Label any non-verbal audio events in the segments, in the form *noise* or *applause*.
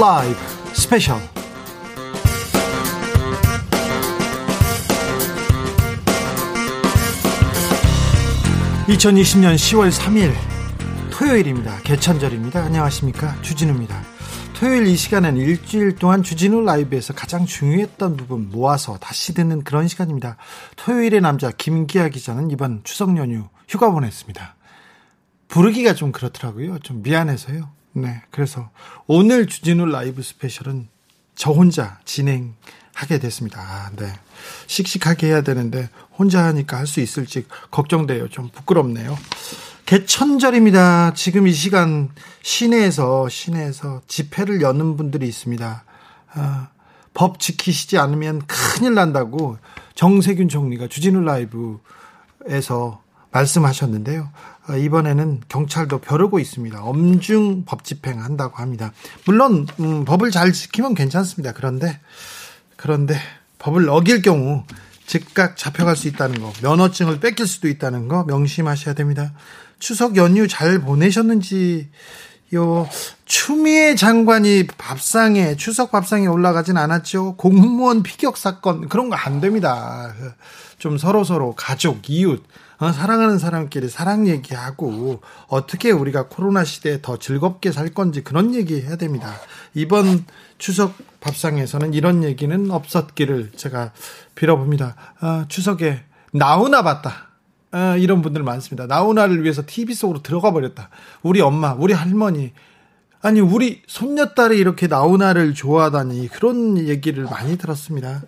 라이브 스페셜 2020년 10월 3일 토요일입니다. 개천절입니다. 안녕하십니까. 주진우입니다. 토요일 이 시간은 일주일 동안 주진우 라이브에서 가장 중요했던 부분 모아서 다시 듣는 그런 시간입니다. 토요일의 남자 김기화 기자는 이번 추석 연휴 휴가 보냈습니다. 부르기가 좀 그렇더라고요. 좀 미안해서요. 네. 그래서 오늘 주진우 라이브 스페셜은 저 혼자 진행하게 됐습니다. 아, 네. 씩씩하게 해야 되는데 혼자 하니까 할 수 있을지 걱정돼요. 좀 부끄럽네요. 개천절입니다. 지금 이 시간 시내에서 시내에서 집회를 여는 분들이 있습니다. 아, 법 지키시지 않으면 큰일 난다고 정세균 총리가 주진우 라이브에서 말씀하셨는데요. 아, 이번에는 경찰도 벼르고 있습니다. 엄중 법 집행한다고 합니다. 물론 음, 법을 잘 지키면 괜찮습니다. 그런데 그런데 법을 어길 경우 즉각 잡혀갈 수 있다는 거, 면허증을 뺏길 수도 있다는 거 명심하셔야 됩니다. 추석 연휴 잘 보내셨는지 요 추미애 장관이 밥상에 추석 밥상에 올라가진 않았죠. 공무원 피격 사건 그런 거 안 됩니다. 좀 서로 서로 가족, 이웃, 어, 사랑하는 사람끼리 사랑 얘기하고 어떻게 우리가 코로나 시대에 더 즐겁게 살 건지 그런 얘기 해야 됩니다. 이번 추석 밥상에서는 이런 얘기는 없었기를 제가 빌어봅니다. 아, 추석에 나오나 봤다. 아, 이런 분들 많습니다. 나오나를 위해서 TV 속으로 들어가 버렸다. 우리 엄마, 우리 할머니, 아니 우리 손녀딸이 이렇게 나오나를 좋아하다니 그런 얘기를 많이 들었습니다.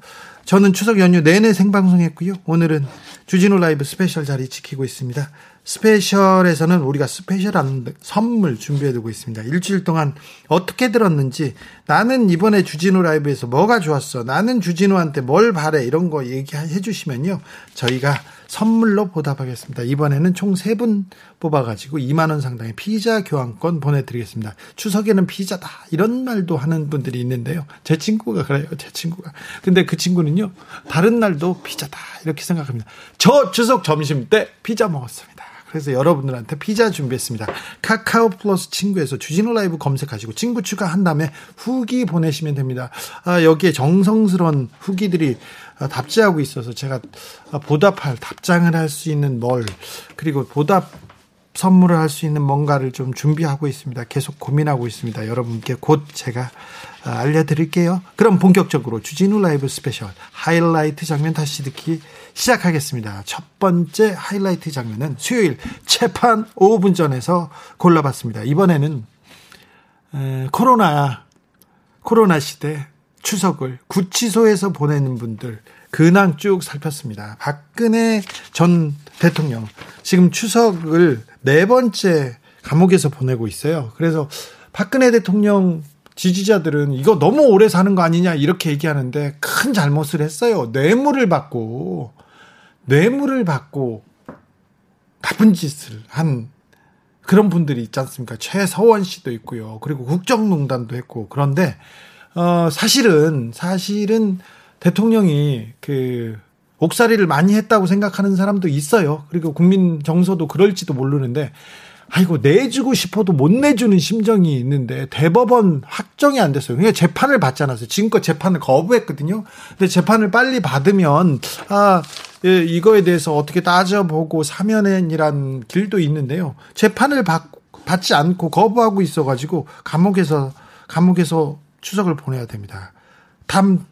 저는 추석 연휴 내내 생방송했고요. 오늘은 주진우 라이브 스페셜 자리 지키고 있습니다. 스페셜에서는 우리가 special한 선물 준비해두고 있습니다. 일주일 동안 어떻게 들었는지 나는 이번에 주진우 라이브에서 뭐가 좋았어 나는 주진우한테 뭘 바래 이런 거 얘기해 주시면요 저희가 선물로 보답하겠습니다. 이번에는 총 세 분 뽑아가지고 2만원 상당의 피자 교환권 보내드리겠습니다. 추석에는 피자다. 이런 말도 하는 분들이 있는데요. 제 친구가 그래요. 제 친구가. 근데 그 친구는요, 다른 날도 피자다. 이렇게 생각합니다. 저 추석 점심 때 피자 먹었습니다. 그래서 여러분들한테 피자 준비했습니다. 카카오 플러스 친구에서 주진우 라이브 검색하시고 친구 추가한 다음에 후기 보내시면 됩니다. 아, 여기에 정성스러운 후기들이 답지하고 있어서 제가 보답할 답장을 할 수 있는 뭘 그리고 보답 선물을 할 수 있는 뭔가를 좀 준비하고 있습니다. 계속 고민하고 있습니다. 여러분께 곧 제가 알려드릴게요. 그럼 본격적으로 주진우 라이브 스페셜 하이라이트 장면 다시 듣기 시작하겠습니다. 첫 번째 하이라이트 장면은 수요일 재판 5분 전에서 골라봤습니다. 이번에는 코로나 코로나 시대 추석을 구치소에서 보내는 분들 근황 쭉 살폈습니다. 박근혜 전 대통령 지금 추석을 네 번째 감옥에서 보내고 있어요. 그래서 박근혜 대통령 지지자들은 이거 너무 오래 사는 거 아니냐 이렇게 얘기하는데 큰 잘못을 했어요. 뇌물을 받고 뇌물을 받고 나쁜 짓을 한 그런 분들이 있지 않습니까? 최서원 씨도 있고요. 그리고 국정농단도 했고 그런데 어, 사실은, 사실은 대통령이 그, 옥살이를 많이 했다고 생각하는 사람도 있어요. 그리고 국민 정서도 그럴지도 모르는데, 아이고, 내주고 싶어도 못 내주는 심정이 있는데, 대법원 확정이 안 됐어요. 그냥 재판을 받지 않았어요. 지금껏 재판을 거부했거든요. 근데 재판을 빨리 받으면, 아, 예, 이거에 대해서 어떻게 따져보고 사면이란 길도 있는데요. 재판을 받, 받지 않고 거부하고 있어가지고, 감옥에서, 감옥에서 추석을 보내야 됩니다. 담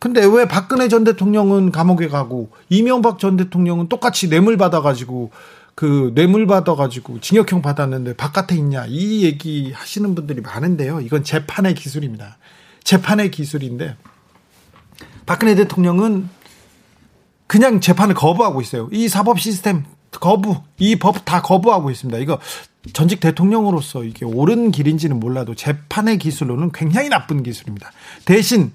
근데 왜 박근혜 전 대통령은 감옥에 가고 이명박 전 대통령은 똑같이 뇌물 받아가지고 그 뇌물 받아가지고 징역형 받았는데 바깥에 있냐 이 얘기 하시는 분들이 많은데요. 이건 재판의 기술입니다. 재판의 기술인데 박근혜 대통령은 그냥 재판을 거부하고 있어요. 이 사법 시스템 거부, 이 법 다 거부하고 있습니다. 이거 전직 대통령으로서 이게 옳은 길인지는 몰라도 재판의 기술로는 굉장히 나쁜 기술입니다. 대신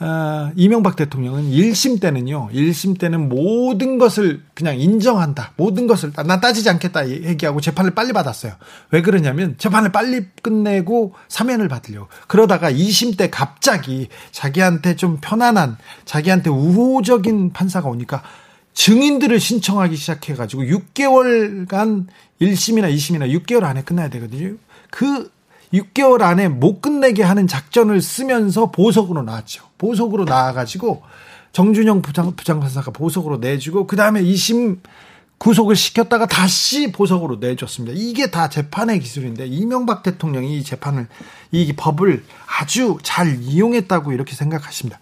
어, 이명박 대통령은 1심 때는요, 1심 때는 모든 것을 그냥 인정한다. 모든 것을, 난 따지지 않겠다 얘기하고 재판을 빨리 받았어요. 왜 그러냐면 재판을 빨리 끝내고 사면을 받으려고. 그러다가 2심 때 갑자기 자기한테 좀 편안한, 자기한테 우호적인 판사가 오니까 증인들을 신청하기 시작해가지고 6개월간 1심이나 2심이나 6개월 안에 끝나야 되거든요. 그 6개월 안에 못 끝내게 하는 작전을 쓰면서 보석으로 나왔죠. 보석으로 나와가지고 정준영 부장, 부장판사가 보석으로 내주고 그 다음에 2심 구속을 시켰다가 다시 보석으로 내줬습니다. 이게 다 재판의 기술인데 이명박 대통령이 이 재판을 이 법을 아주 잘 이용했다고 이렇게 생각하십니다.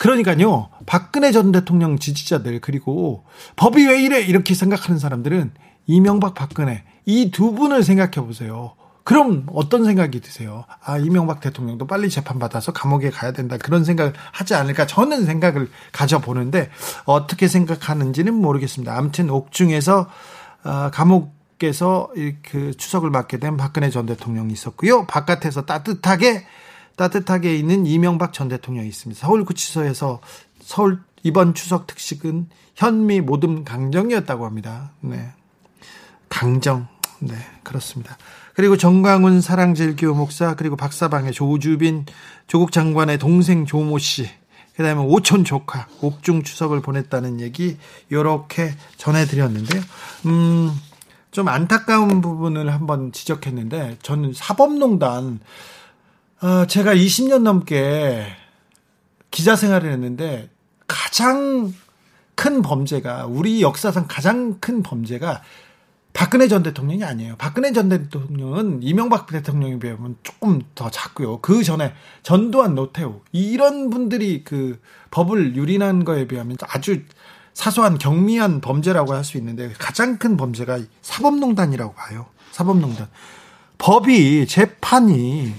그러니까요, 박근혜 전 대통령 지지자들, 그리고 법이 왜 이래? 이렇게 생각하는 사람들은 이명박, 박근혜, 이 두 분을 생각해 보세요. 그럼 어떤 생각이 드세요? 아, 이명박 대통령도 빨리 재판받아서 감옥에 가야 된다. 그런 생각을 하지 않을까? 저는 생각을 가져보는데, 어떻게 생각하는지는 모르겠습니다. 아무튼 옥중에서, 어, 감옥에서 그 추석을 맡게 된 박근혜 전 대통령이 있었고요. 바깥에서 따뜻하게 따뜻하게 있는 이명박 전 대통령이 있습니다. 서울구치소에서 서울 이번 추석 특식은 현미 모듬 강정이었다고 합니다. 네. 강정. 네, 그렇습니다. 그리고 정광훈 사랑제일교회 목사 그리고 박사방의 조주빈 조국 장관의 동생 조모 씨 그다음에 오촌 조카 옥중 추석을 보냈다는 얘기 요렇게 전해드렸는데요. 음, 좀 안타까운 부분을 한번 지적했는데 저는 사법농단 어, 제가 20년 넘게 기자 생활을 했는데 가장 큰 범죄가 우리 역사상 가장 큰 범죄가 박근혜 전 대통령이 아니에요. 박근혜 전 대통령은 이명박 대통령에 비하면 조금 더 작고요. 그 전에 전두환 노태우 이런 분들이 그 법을 유린한 거에 비하면 아주 사소한 경미한 범죄라고 할 수 있는데 가장 큰 범죄가 사법농단이라고 봐요. 사법농단. 법이 재판이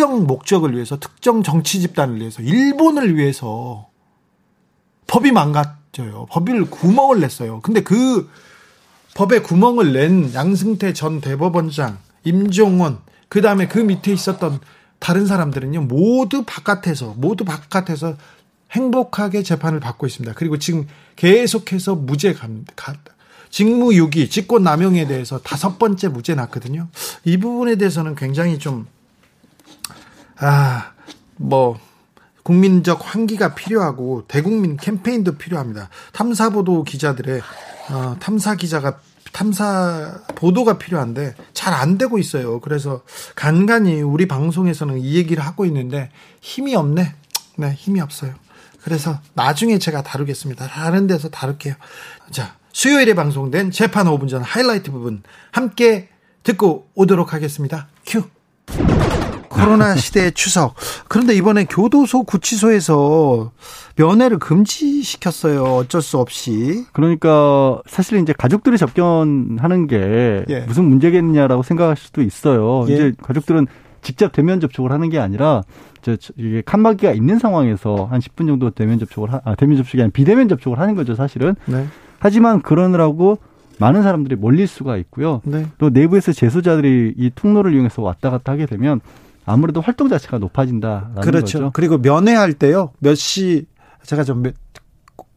특정 목적을 위해서 특정 정치 집단을 위해서 일본을 위해서 법이 망가져요. 법을 구멍을 냈어요. 근데 그 법에 구멍을 낸 양승태 전 대법원장, 임종원, 그 다음에 그 밑에 있었던 다른 사람들은요, 모두 바깥에서, 모두 바깥에서 행복하게 재판을 받고 있습니다. 그리고 지금 계속해서 무죄 갑니다. 직무유기, 직권남용에 대해서 다섯 번째 무죄 났거든요. 이 부분에 대해서는 굉장히 좀, 아, 뭐, 국민적 환기가 필요하고 대국민 캠페인도 필요합니다. 탐사보도 기자들의 어, 탐사 기자가 탐사 보도가 필요한데 잘 안 되고 있어요. 그래서 간간히 우리 방송에서는 이 얘기를 하고 있는데 힘이 없네. 네, 힘이 없어요. 그래서 나중에 제가 다루겠습니다. 다른 데서 다룰게요. 자, 수요일에 방송된 재판 5분 전 하이라이트 부분 함께 듣고 오도록 하겠습니다. 큐. 코로나 *laughs* 시대의 추석. 그런데 이번에 교도소 구치소에서 면회를 금지시켰어요. 어쩔 수 없이. 그러니까 사실 이제 가족들이 접견하는 게 예. 무슨 문제겠냐라고 생각할 수도 있어요. 예. 이제 가족들은 직접 대면 접촉을 하는 게 아니라 저 이게 칸막이가 있는 상황에서 한 10분 정도 대면 접촉을 하, 아 대면 접촉이 아니라 비대면 접촉을 하는 거죠, 사실은. 네. 하지만 그러느라고 많은 사람들이 몰릴 수가 있고요. 네. 또 내부에서 재소자들이 이 통로를 이용해서 왔다 갔다 하게 되면 아무래도 활동 자체가 높아진다라는 그렇죠. 거죠. 그리고 면회할 때요. 몇 시 제가 좀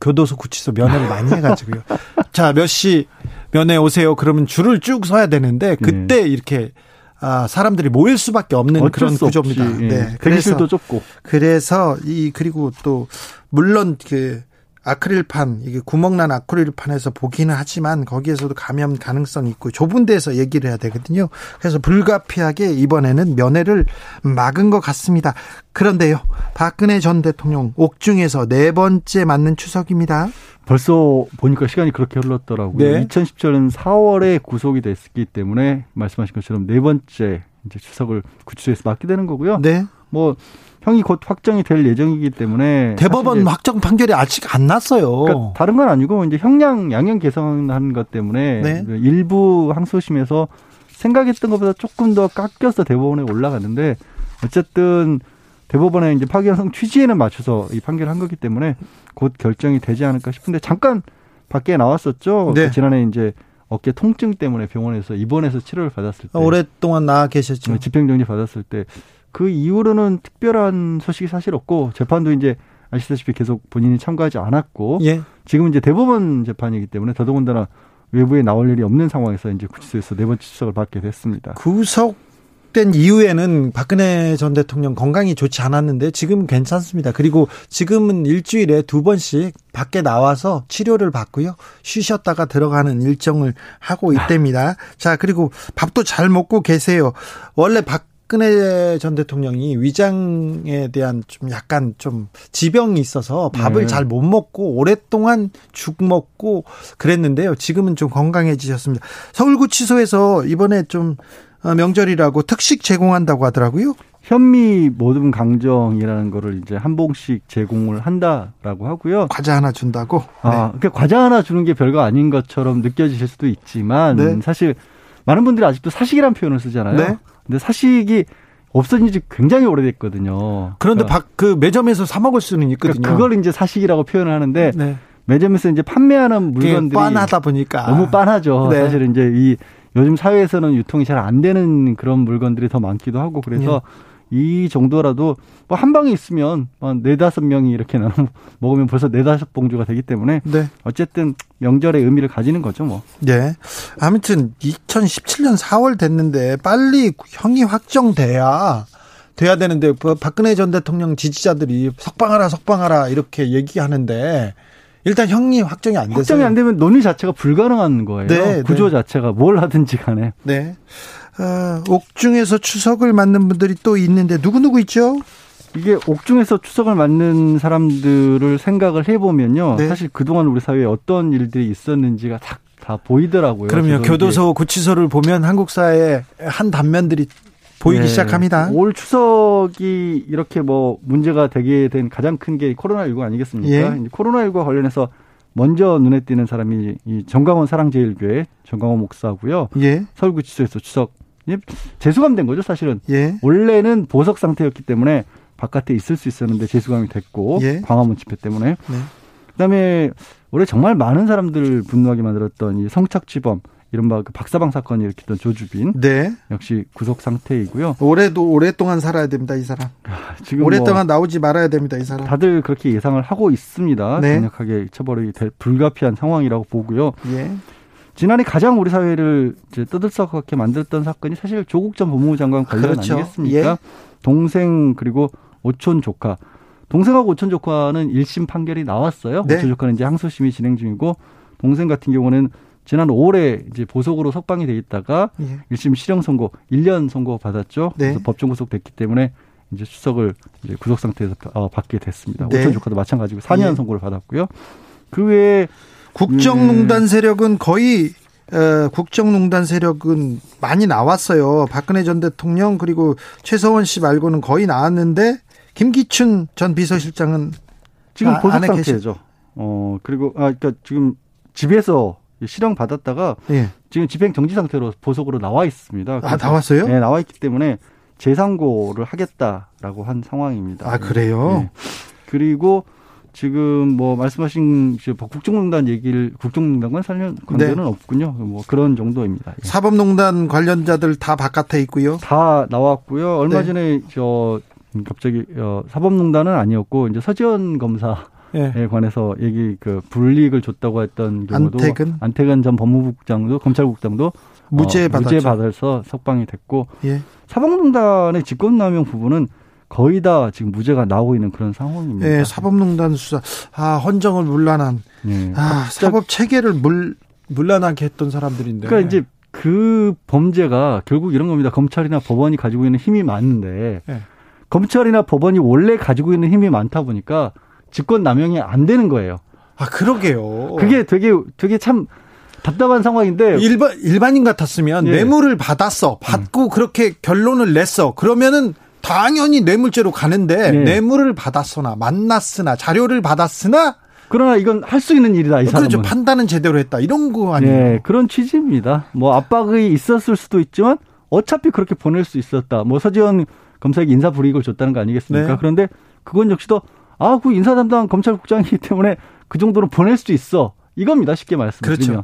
교도소 구치소 면회를 많이 해가지고요. *laughs* 자, 몇 시 면회 오세요. 그러면 줄을 쭉 서야 되는데 그때 네. 이렇게 아, 사람들이 모일 수밖에 없는 그런 구조입니다. 예. 네. 그래서 좁고. 그래서 이 그리고 또 물론 그 아크릴판 이게 구멍난 아크릴판에서 보기는 하지만 거기에서도 감염 가능성이 있고 좁은 데서 얘기를 해야 되거든요. 그래서 불가피하게 이번에는 면회를 막은 것 같습니다. 그런데요, 박근혜 전 대통령 옥중에서 네 번째 맞는 추석입니다. 벌써 보니까 시간이 그렇게 흘렀더라고요. 네. 2017년 4월에 구속이 됐기 때문에 말씀하신 것처럼 네 번째 이제 추석을 구치소에서 맞게 되는 거고요. 네. 뭐 형이 곧 확정이 될 예정이기 때문에 대법원 확정 판결이 아직 안 났어요. 그러니까 다른 건 아니고 이제 형량 양형 개선한 것 때문에 네. 일부 항소심에서 생각했던 것보다 조금 더 깎여서 대법원에 올라갔는데 어쨌든 대법원의 이제 파기환송 취지에는 맞춰서 이 판결을 한 거기 때문에 곧 결정이 되지 않을까 싶은데 잠깐 밖에 나왔었죠. 네. 지난해 이제 어깨 통증 때문에 병원에서 입원해서 치료를 받았을 때 오랫동안 나와 계셨죠. 네, 집행정지 받았을 때 그 이후로는 특별한 소식이 사실 없고 재판도 이제 아시다시피 계속 본인이 참가하지 않았고 예. 지금 이제 대법원 재판이기 때문에 더더군다나 외부에 나올 일이 없는 상황에서 이제 구치소에서 네 번째 추석을 받게 됐습니다. 구속된 이후에는 박근혜 전 대통령 건강이 좋지 않았는데 지금 괜찮습니다. 그리고 지금은 일주일에 두 번씩 밖에 나와서 치료를 받고요. 쉬셨다가 들어가는 일정을 하고 있답니다. 자, 그리고 밥도 잘 먹고 계세요. 원래 박 박근혜 전 대통령이 위장에 대한 좀 약간 좀 지병이 있어서 밥을 네. 잘못 먹고 오랫동안 죽 먹고 그랬는데요. 지금은 좀 건강해지셨습니다. 서울구치소에서 이번에 좀 어, 명절이라고 특식 제공한다고 하더라고요. 현미 모듬 강정이라는 거를 이제 한 봉씩 제공을 한다라고 하고요. 과자 하나 준다고? 아, 네. 그 과자 하나 주는 게 별거 아닌 것처럼 느껴지실 수도 있지만 네. 사실 많은 분들이 아직도 사식이라는 표현을 쓰잖아요. 네. 근데 사식이 없어진 지 굉장히 오래됐거든요. 그런데 그러니까, 그 매점에서 사 먹을 수는 있거든요. 그러니까 그걸 이제 사식이라고 표현을 하는데 네. 매점에서 이제 판매하는 물건들이 빤하다 보니까 너무 빤하죠. 네. 사실은 이제 이 요즘 사회에서는 유통이 잘 안 되는 그런 물건들이 더 많기도 하고 그래서 네. 이 정도라도 뭐 한 방에 있으면 한 네다섯 명이 이렇게 나눠 *laughs* 먹으면 벌써 네 다섯 봉주가 되기 때문에 네. 어쨌든 명절의 의미를 가지는 거죠, 뭐. 네. 아무튼 2017년 4월 됐는데 빨리 형이 확정돼야 돼야 되는데 그 박근혜 전 대통령 지지자들이 석방하라 석방하라 이렇게 얘기하는데 일단 형이 확정이 안 돼서 확정이 안 되면 논의 자체가 불가능한 거예요. 네, 구조 네. 자체가 뭘 하든지 간에. 네. 어, 옥중에서 추석을 맞는 분들이 또 있는데 누구 누구 있죠? 이게 옥중에서 추석을 맞는 사람들을 생각을 해보면요. 네. 사실 그동안 우리 사회에 어떤 일들이 있었는지가 다, 다 보이더라고요. 그럼요. 교도소, 구치소를 보면 한국 사회의 한 단면들이 보이기 네. 시작합니다. 올 추석이 이렇게 뭐 문제가 되게 된 가장 큰 게 코로나19 아니겠습니까? 예. 코로나19과 관련해서 먼저 눈에 띄는 사람이 이 정강원 사랑제일교회 정강원 목사고요. 예. 서울구치소에서 추석 재수감된 거죠, 사실은. 예. 원래는 보석 상태였기 때문에 바깥에 있을 수 있었는데 재수감이 됐고 예. 광화문 집회 때문에. 네. 그다음에 올해 정말 많은 사람들 분노하게 만들었던 이 성착취범 이른바 그 박사방 사건이 일으켰던 조주빈. 네. 역시 구속 상태이고요. 올해도 오랫동안 살아야 됩니다, 이 사람. 아, 지금 오랫동안 뭐 나오지 말아야 됩니다, 이 사람. 다들 그렇게 예상을 하고 있습니다. 네. 강력하게 처벌이 될 불가피한 상황이라고 보고요. 예. 지난해 가장 우리 사회를 이제 떠들썩하게 만들었던 사건이 사실 조국 전 법무부 장관 관련 그렇죠. 아니겠습니까? 예. 동생 그리고 오촌 조카. 동생하고 오촌 조카는 1심 판결이 나왔어요. 네. 오촌 조카는 이제 항소심이 진행 중이고 동생 같은 경우는 지난 5월에 이제 보석으로 석방이 돼 있다가 예. 1심 실형 선고 1년 선고 받았죠. 네. 그래서 법정 구속됐기 때문에 이제 수석을 이제 구속 상태에서 어, 받게 됐습니다. 네. 오촌 조카도 마찬가지고 4년 예. 선고를 받았고요. 그 외에 국정농단 세력은 거의 어, 국정농단 세력은 많이 나왔어요. 박근혜 전 대통령 그리고 최서원 씨 말고는 거의 나왔는데 김기춘 전 비서실장은 지금 보석 상태죠. 어 그리고 아 그러니까 지금 집에서 실형 받았다가 예. 지금 집행 정지 상태로 보석으로 나와 있습니다. 아 나왔어요? 네 나와 있기 때문에 재상고를 하겠다라고 한 상황입니다. 아 그래요? 네. 그리고 지금 뭐 말씀하신 국정농단 얘기를 국정농단과 관련 관계는 네. 없군요. 뭐 그런 정도입니다. 예. 사법농단 관련자들 다 바깥에 있고요. 다 나왔고요. 얼마 네. 전에 저 갑자기 어, 사법농단은 아니었고 이제 서지현 검사에 네. 관해서 얘기 그 불이익을 줬다고 했던 경우도 안태근, 안태근 전 법무부장도 검찰국장도 무죄 어, 무죄 받아서 석방이 됐고 예. 사법농단의 직권남용 부분은 거의 다 지금 무죄가 나오고 있는 그런 상황입니다. 네, 사법농단 수사, 아 헌정을 물란한, 네, 아 사법 체계를 물 물란하게 했던 사람들인데. 그러니까 이제 그 범죄가 결국 이런 겁니다. 검찰이나 법원이 가지고 있는 힘이 많은데 네. 검찰이나 법원이 원래 가지고 있는 힘이 많다 보니까 직권 남용이 안 되는 거예요. 아 그러게요. 그게 되게 되게 참 답답한 상황인데 일반 일반인 같았으면 예. 뇌물을 받았어 받고 음. 그렇게 결론을 냈어 그러면은 당연히 뇌물죄로 가는데 네. 뇌물을 받았으나 만났으나 자료를 받았으나 그러나 이건 할 수 있는 일이다 이 사람은. 그렇죠. 판단은 제대로 했다 이런 거 아니에요? 네, 그런 취지입니다. 뭐 압박이 있었을 수도 있지만 어차피 그렇게 보낼 수 있었다. 뭐 서지현 검사에게 인사 불이익을 줬다는 거 아니겠습니까? 네. 그런데 그건 역시도 아, 그 인사 담당 검찰국장이기 *laughs* 때문에 그 정도로 보낼 수 있어. 이겁니다. 쉽게 말씀드리면. 그렇죠.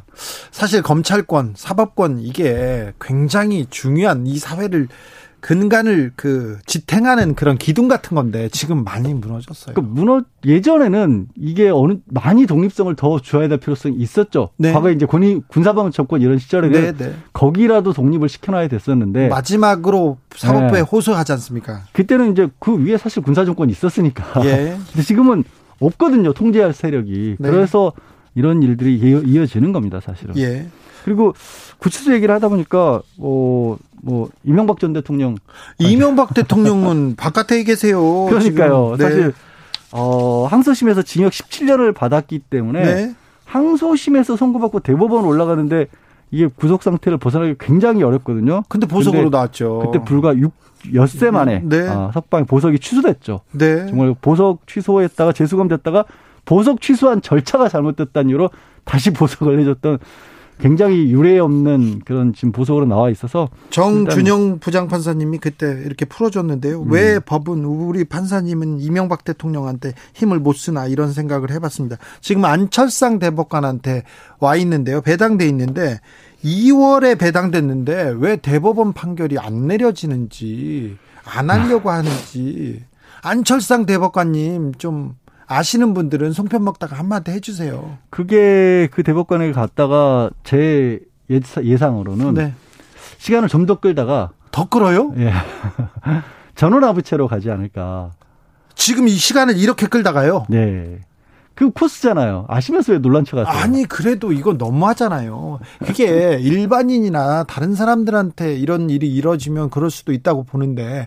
사실 검찰권, 사법권 이게 굉장히 중요한 이 사회를 근간을 그 지탱하는 그런 기둥 같은 건데 지금 많이 무너졌어요. 그 무너 예전에는 이게 어느 많이 독립성을 더 줘야 될 필요성이 있었죠. 네. 과거에 이제 군이 군사방 정권 이런 시절에는 네, 네. 거기라도 독립을 시켜놔야 됐었는데 마지막으로 사법부에 네. 호소하지 않습니까? 그때는 이제 그 위에 사실 군사 정권이 있었으니까. 예. *laughs* 근데 지금은 없거든요. 통제할 세력이. 네. 그래서 이런 일들이 이어지는 겁니다, 사실은. 예. 그리고 구치소 얘기를 하다 보니까 어, 뭐 이명박 전 대통령 이명박 대통령은 *laughs* 바깥에 계세요. 그러니까요. 네. 사실 어, 항소심에서 징역 17년을 받았기 때문에 네. 항소심에서 선고받고 대법원 올라가는데 이게 구속 상태를 벗어나기 굉장히 어렵거든요. 근데 보석으로 근데 나왔죠. 그때 불과 6 엿새 만에 네. 아, 석방 보석이 취소됐죠. 네. 정말 보석 취소했다가 재수감 됐다가 보석 취소한 절차가 잘못됐다는 이유로 다시 *laughs* 보석을 해줬던 굉장히 유례 없는 그런 지금 보석으로 나와 있어서 정준영 부장판사님이 그때 이렇게 풀어줬는데요. 음. 왜 법은 우리 판사님은 이명박 대통령한테 힘을 못 쓰나 이런 생각을 해봤습니다. 지금 안철상 대법관한테 와 있는데요. 배당돼 있는데 2월에 배당됐는데 왜 대법원 판결이 안 내려지는지 안 하려고 하는지 안철상 대법관님 좀 아시는 분들은 송편 먹다가 한마디 해주세요. 그게 그 대법관에 갔다가 제 예상으로는 네. 시간을 좀 더 끌다가 더 끌어요? 예. *laughs* 전원아부채로 가지 않을까. 지금 이 시간을 이렇게 끌다가요? 네. 그 코스잖아요. 아시면서 왜 논란 쳐갔어요? 아니 그래도 이건 너무하잖아요. 그게 *laughs* 일반인이나 다른 사람들한테 이런 일이 이뤄지면 그럴 수도 있다고 보는데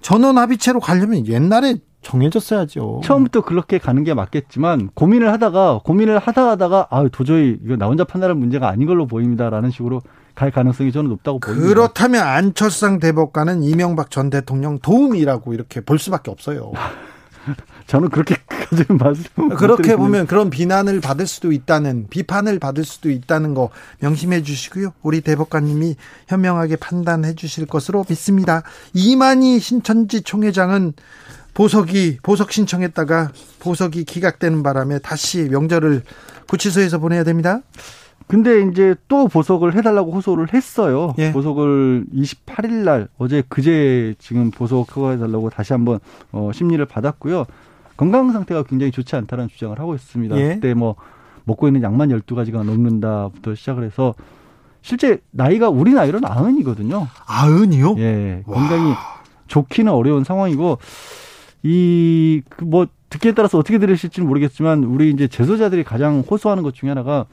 전원 합의체로 가려면 옛날에 정해졌어야죠. 처음부터 그렇게 가는 게 맞겠지만 고민을 하다가 고민을 하다 하다가 아 도저히 이거 나 혼자 판단할 문제가 아닌 걸로 보입니다라는 식으로 갈 가능성이 저는 높다고 보입니다. 그렇다면 안철상 대법관은 이명박 전 대통령 도움이라고 이렇게 볼 수밖에 없어요. *laughs* 저는 그렇게까지는 말씀 그렇게 보면 그런 비난을 받을 수도 있다는 비판을 받을 수도 있다는 거 명심해 주시고요. 우리 대법관님이 현명하게 판단해 주실 것으로 믿습니다. 이만희 신천지 총회장은 보석이 보석 신청했다가 보석이 기각되는 바람에 다시 명절을 구치소에서 보내야 됩니다. 근데 이제 또 보석을 해달라고 호소를 했어요. 예. 보석을 28일 날 어제 그제 지금 보석 허가해달라고 다시 한번 어, 심리를 받았고요. 건강 상태가 굉장히 좋지 않다는 주장을 하고 있습니다. 예. 그때 뭐 먹고 있는 약만 12가지가 넘는다부터 시작을 해서 실제 나이가 우리 나이로 아흔이거든요. 아흔이요? 예. 건강이 좋기는 어려운 상황이고 이뭐 그 듣기에 따라서 어떻게 들으실지는 모르겠지만 우리 이제 재소자들이 가장 호소하는 것 중에 하나가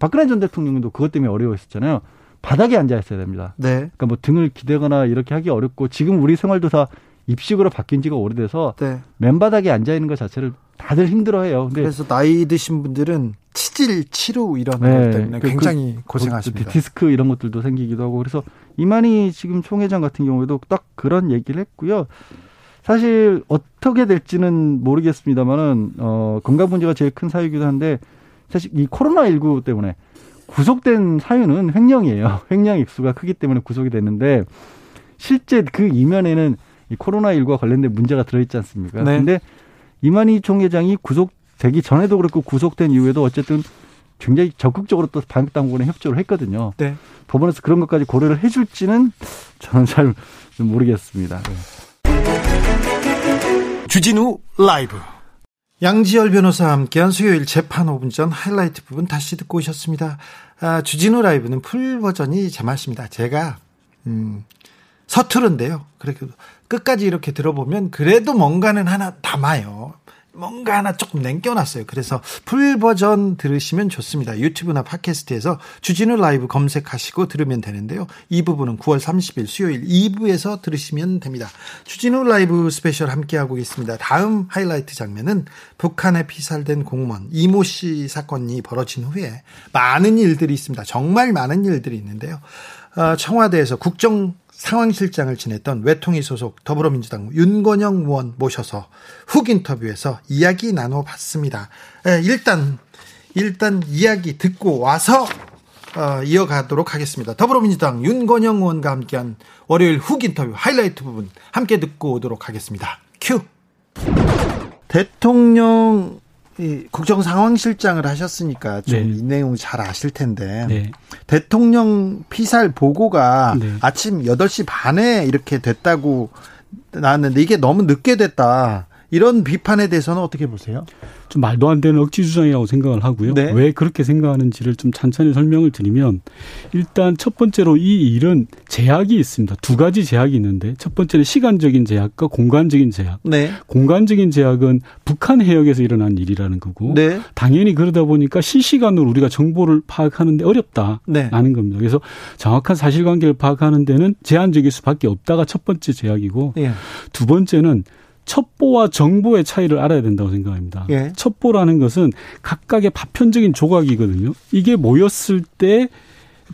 박근혜 전 대통령도 그것 때문에 어려워했었잖아요. 바닥에 앉아 있어야 됩니다. 네. 그러니까 뭐 등을 기대거나 이렇게 하기 어렵고 지금 우리 생활도 다 입식으로 바뀐 지가 오래돼서 네. 맨바닥에 앉아 있는 것 자체를 다들 힘들어해요. 그래서 나이 드신 분들은 치질, 치루 이런 네. 것 때문에 그, 굉장히 그, 고생하십니다. 디스크 이런 것들도 생기기도 하고 그래서 이만희 지금 총회장 같은 경우에도 딱 그런 얘기를 했고요. 사실 어떻게 될지는 모르겠습니다만은 어 건강 문제가 제일 큰 사유이기도 한데 사실 이 코로나 19 때문에 구속된 사유는 횡령이에요. *laughs* 횡령 액수가 크기 때문에 구속이 됐는데 실제 그 이면에는 이 코로나 19와 관련된 문제가 들어있지 않습니까? 네. 근데 이만희 총회장이 구속되기 전에도 그렇고 구속된 이후에도 어쨌든 굉장히 적극적으로 또 방역 당국에 협조를 했거든요. 네. 법원에서 그런 것까지 고려를 해줄지는 저는 잘 모르겠습니다. 네. 주진우 라이브. 양지열 변호사와 함께한 수요일 재판 5분 전 하이라이트 부분 다시 듣고 오셨습니다. 아, 주진우 라이브는 풀 버전이 제 맛입니다. 제가 음, 서투른데요. 그렇게 끝까지 이렇게 들어보면 그래도 뭔가는 하나 담아요. 뭔가 하나 조금 남겨놨어요. 그래서 풀 버전 들으시면 좋습니다. 유튜브나 팟캐스트에서 주진우 라이브 검색하시고 들으면 되는데요. 이 부분은 9월 30일 수요일 2부에서 들으시면 됩니다. 주진우 라이브 스페셜 함께하고 있습니다. 다음 하이라이트 장면은 북한에 피살된 공무원 이모 씨 사건이 벌어진 후에 많은 일들이 있습니다. 정말 많은 일들이 있는데요. 어, 청와대에서 국정 상황실장을 지냈던 외통위 소속 더불어민주당 윤건영 의원 모셔서 훅 인터뷰에서 이야기 나눠봤습니다. 예, 일단 일단 이야기 듣고 와서 어, 이어가도록 하겠습니다. 더불어민주당 윤건영 의원과 함께한 월요일 훅 인터뷰 하이라이트 부분 함께 듣고 오도록 하겠습니다. 큐. 대통령 국정 상황실장을 하셨으니까 좀이 네. 내용 잘 아실 텐데 네. 대통령 피살 보고가 네. 아침 8시 반에 이렇게 됐다고 나왔는데 이게 너무 늦게 됐다. 이런 비판에 대해서는 어떻게 보세요? 좀 말도 안 되는 억지 주장이라고 생각을 하고요. 네. 왜 그렇게 생각하는지를 좀 찬찬히 설명을 드리면 일단 첫 번째로 이 일은 제약이 있습니다. 두 가지 제약이 있는데 첫 번째는 시간적인 제약과 공간적인 제약. 네. 공간적인 제약은 북한 해역에서 일어난 일이라는 거고 네. 당연히 그러다 보니까 실시간으로 우리가 정보를 파악하는데 어렵다라는 네. 겁니다. 그래서 정확한 사실관계를 파악하는 데는 제한적일 수밖에 없다가 첫 번째 제약이고 예. 두 번째는 첩보와 정보의 차이를 알아야 된다고 생각합니다. 예. 첩보라는 것은 각각의 파편적인 조각이거든요. 이게 모였을 때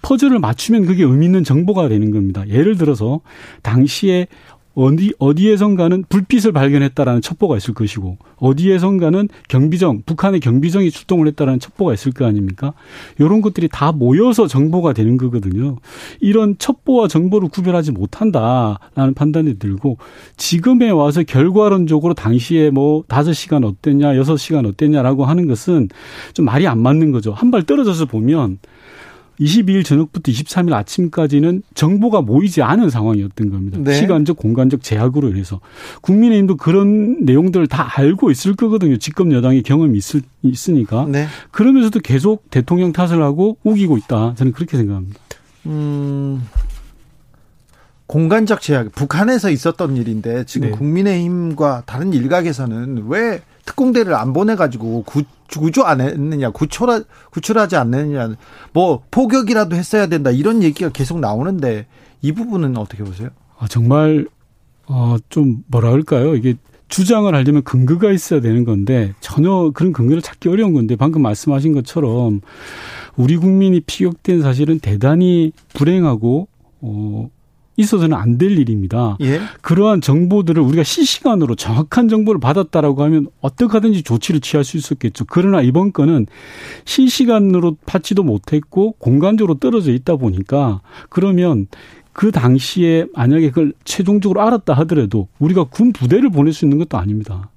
퍼즐을 맞추면 그게 의미 있는 정보가 되는 겁니다. 예를 들어서 당시에 어디 어디에선가는 불빛을 발견했다라는 첩보가 있을 것이고 어디에선가는 경비정 북한의 경비정이 출동을 했다라는 첩보가 있을 거 아닙니까? 이런 것들이 다 모여서 정보가 되는 거거든요. 이런 첩보와 정보를 구별하지 못한다라는 판단이 들고 지금에 와서 결과론적으로 당시에 뭐 다섯 시간 어땠냐 여섯 시간 어땠냐라고 하는 것은 좀 말이 안 맞는 거죠. 한 발 떨어져서 보면 22일 저녁부터 23일 아침까지는 정보가 모이지 않은 상황이었던 겁니다. 네. 시간적, 공간적 제약으로 인해서 국민의힘도 그런 내용들을 다 알고 있을 거거든요. 집권 여당의 경험이 있을, 있으니까. 네. 그러면서도 계속 대통령 탓을 하고 우기고 있다. 저는 그렇게 생각합니다. 음. 공간적 제약, 북한에서 있었던 일인데 지금 네. 국민의힘과 다른 일각에서는 왜 특공대를 안 보내가지고 구, 구조 안 했느냐, 구출하, 구출하지 않느냐, 뭐 포격이라도 했어야 된다 이런 얘기가 계속 나오는데 이 부분은 어떻게 보세요? 아, 정말 어, 좀 뭐라 할까요? 이게 주장을 하려면 근거가 있어야 되는 건데 전혀 그런 근거를 찾기 어려운 건데 방금 말씀하신 것처럼 우리 국민이 피격된 사실은 대단히 불행하고 어 있어서는 안 될 일입니다. 예? 그러한 정보들을 우리가 실시간으로 정확한 정보를 받았다라고 하면 어떻게 하든지 조치를 취할 수 있었겠죠. 그러나 이번 건은 실시간으로 받지도 못했고 공간적으로 떨어져 있다 보니까 그러면 그 당시에 만약에 그걸 최종적으로 알았다 하더라도 우리가 군 부대를 보낼 수 있는 것도 아닙니다.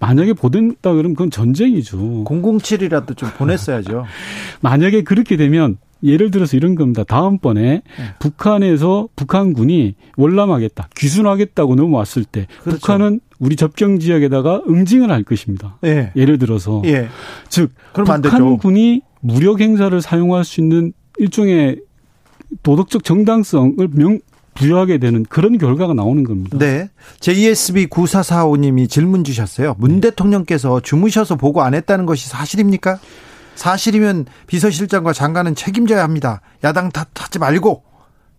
만약에 보낸다 그러면 그건 전쟁이죠. 007이라도 좀 보냈어야죠. *laughs* 만약에 그렇게 되면 예를 들어서 이런 겁니다. 다음번에 네. 북한에서 북한군이 월남하겠다, 귀순하겠다고 넘어왔을 때 그렇죠. 북한은 우리 접경 지역에다가 응징을 할 것입니다. 네. 예를 들어서 예. 즉 북한군이 무력 행사를 사용할 수 있는 일종의 도덕적 정당성을 명 부여하게 되는 그런 결과가 나오는 겁니다. 네. JSB 9445님이 질문 주셨어요. 문 네. 대통령께서 주무셔서 보고 안 했다는 것이 사실입니까? 사실이면 비서실장과 장관은 책임져야 합니다. 야당 탓하지 말고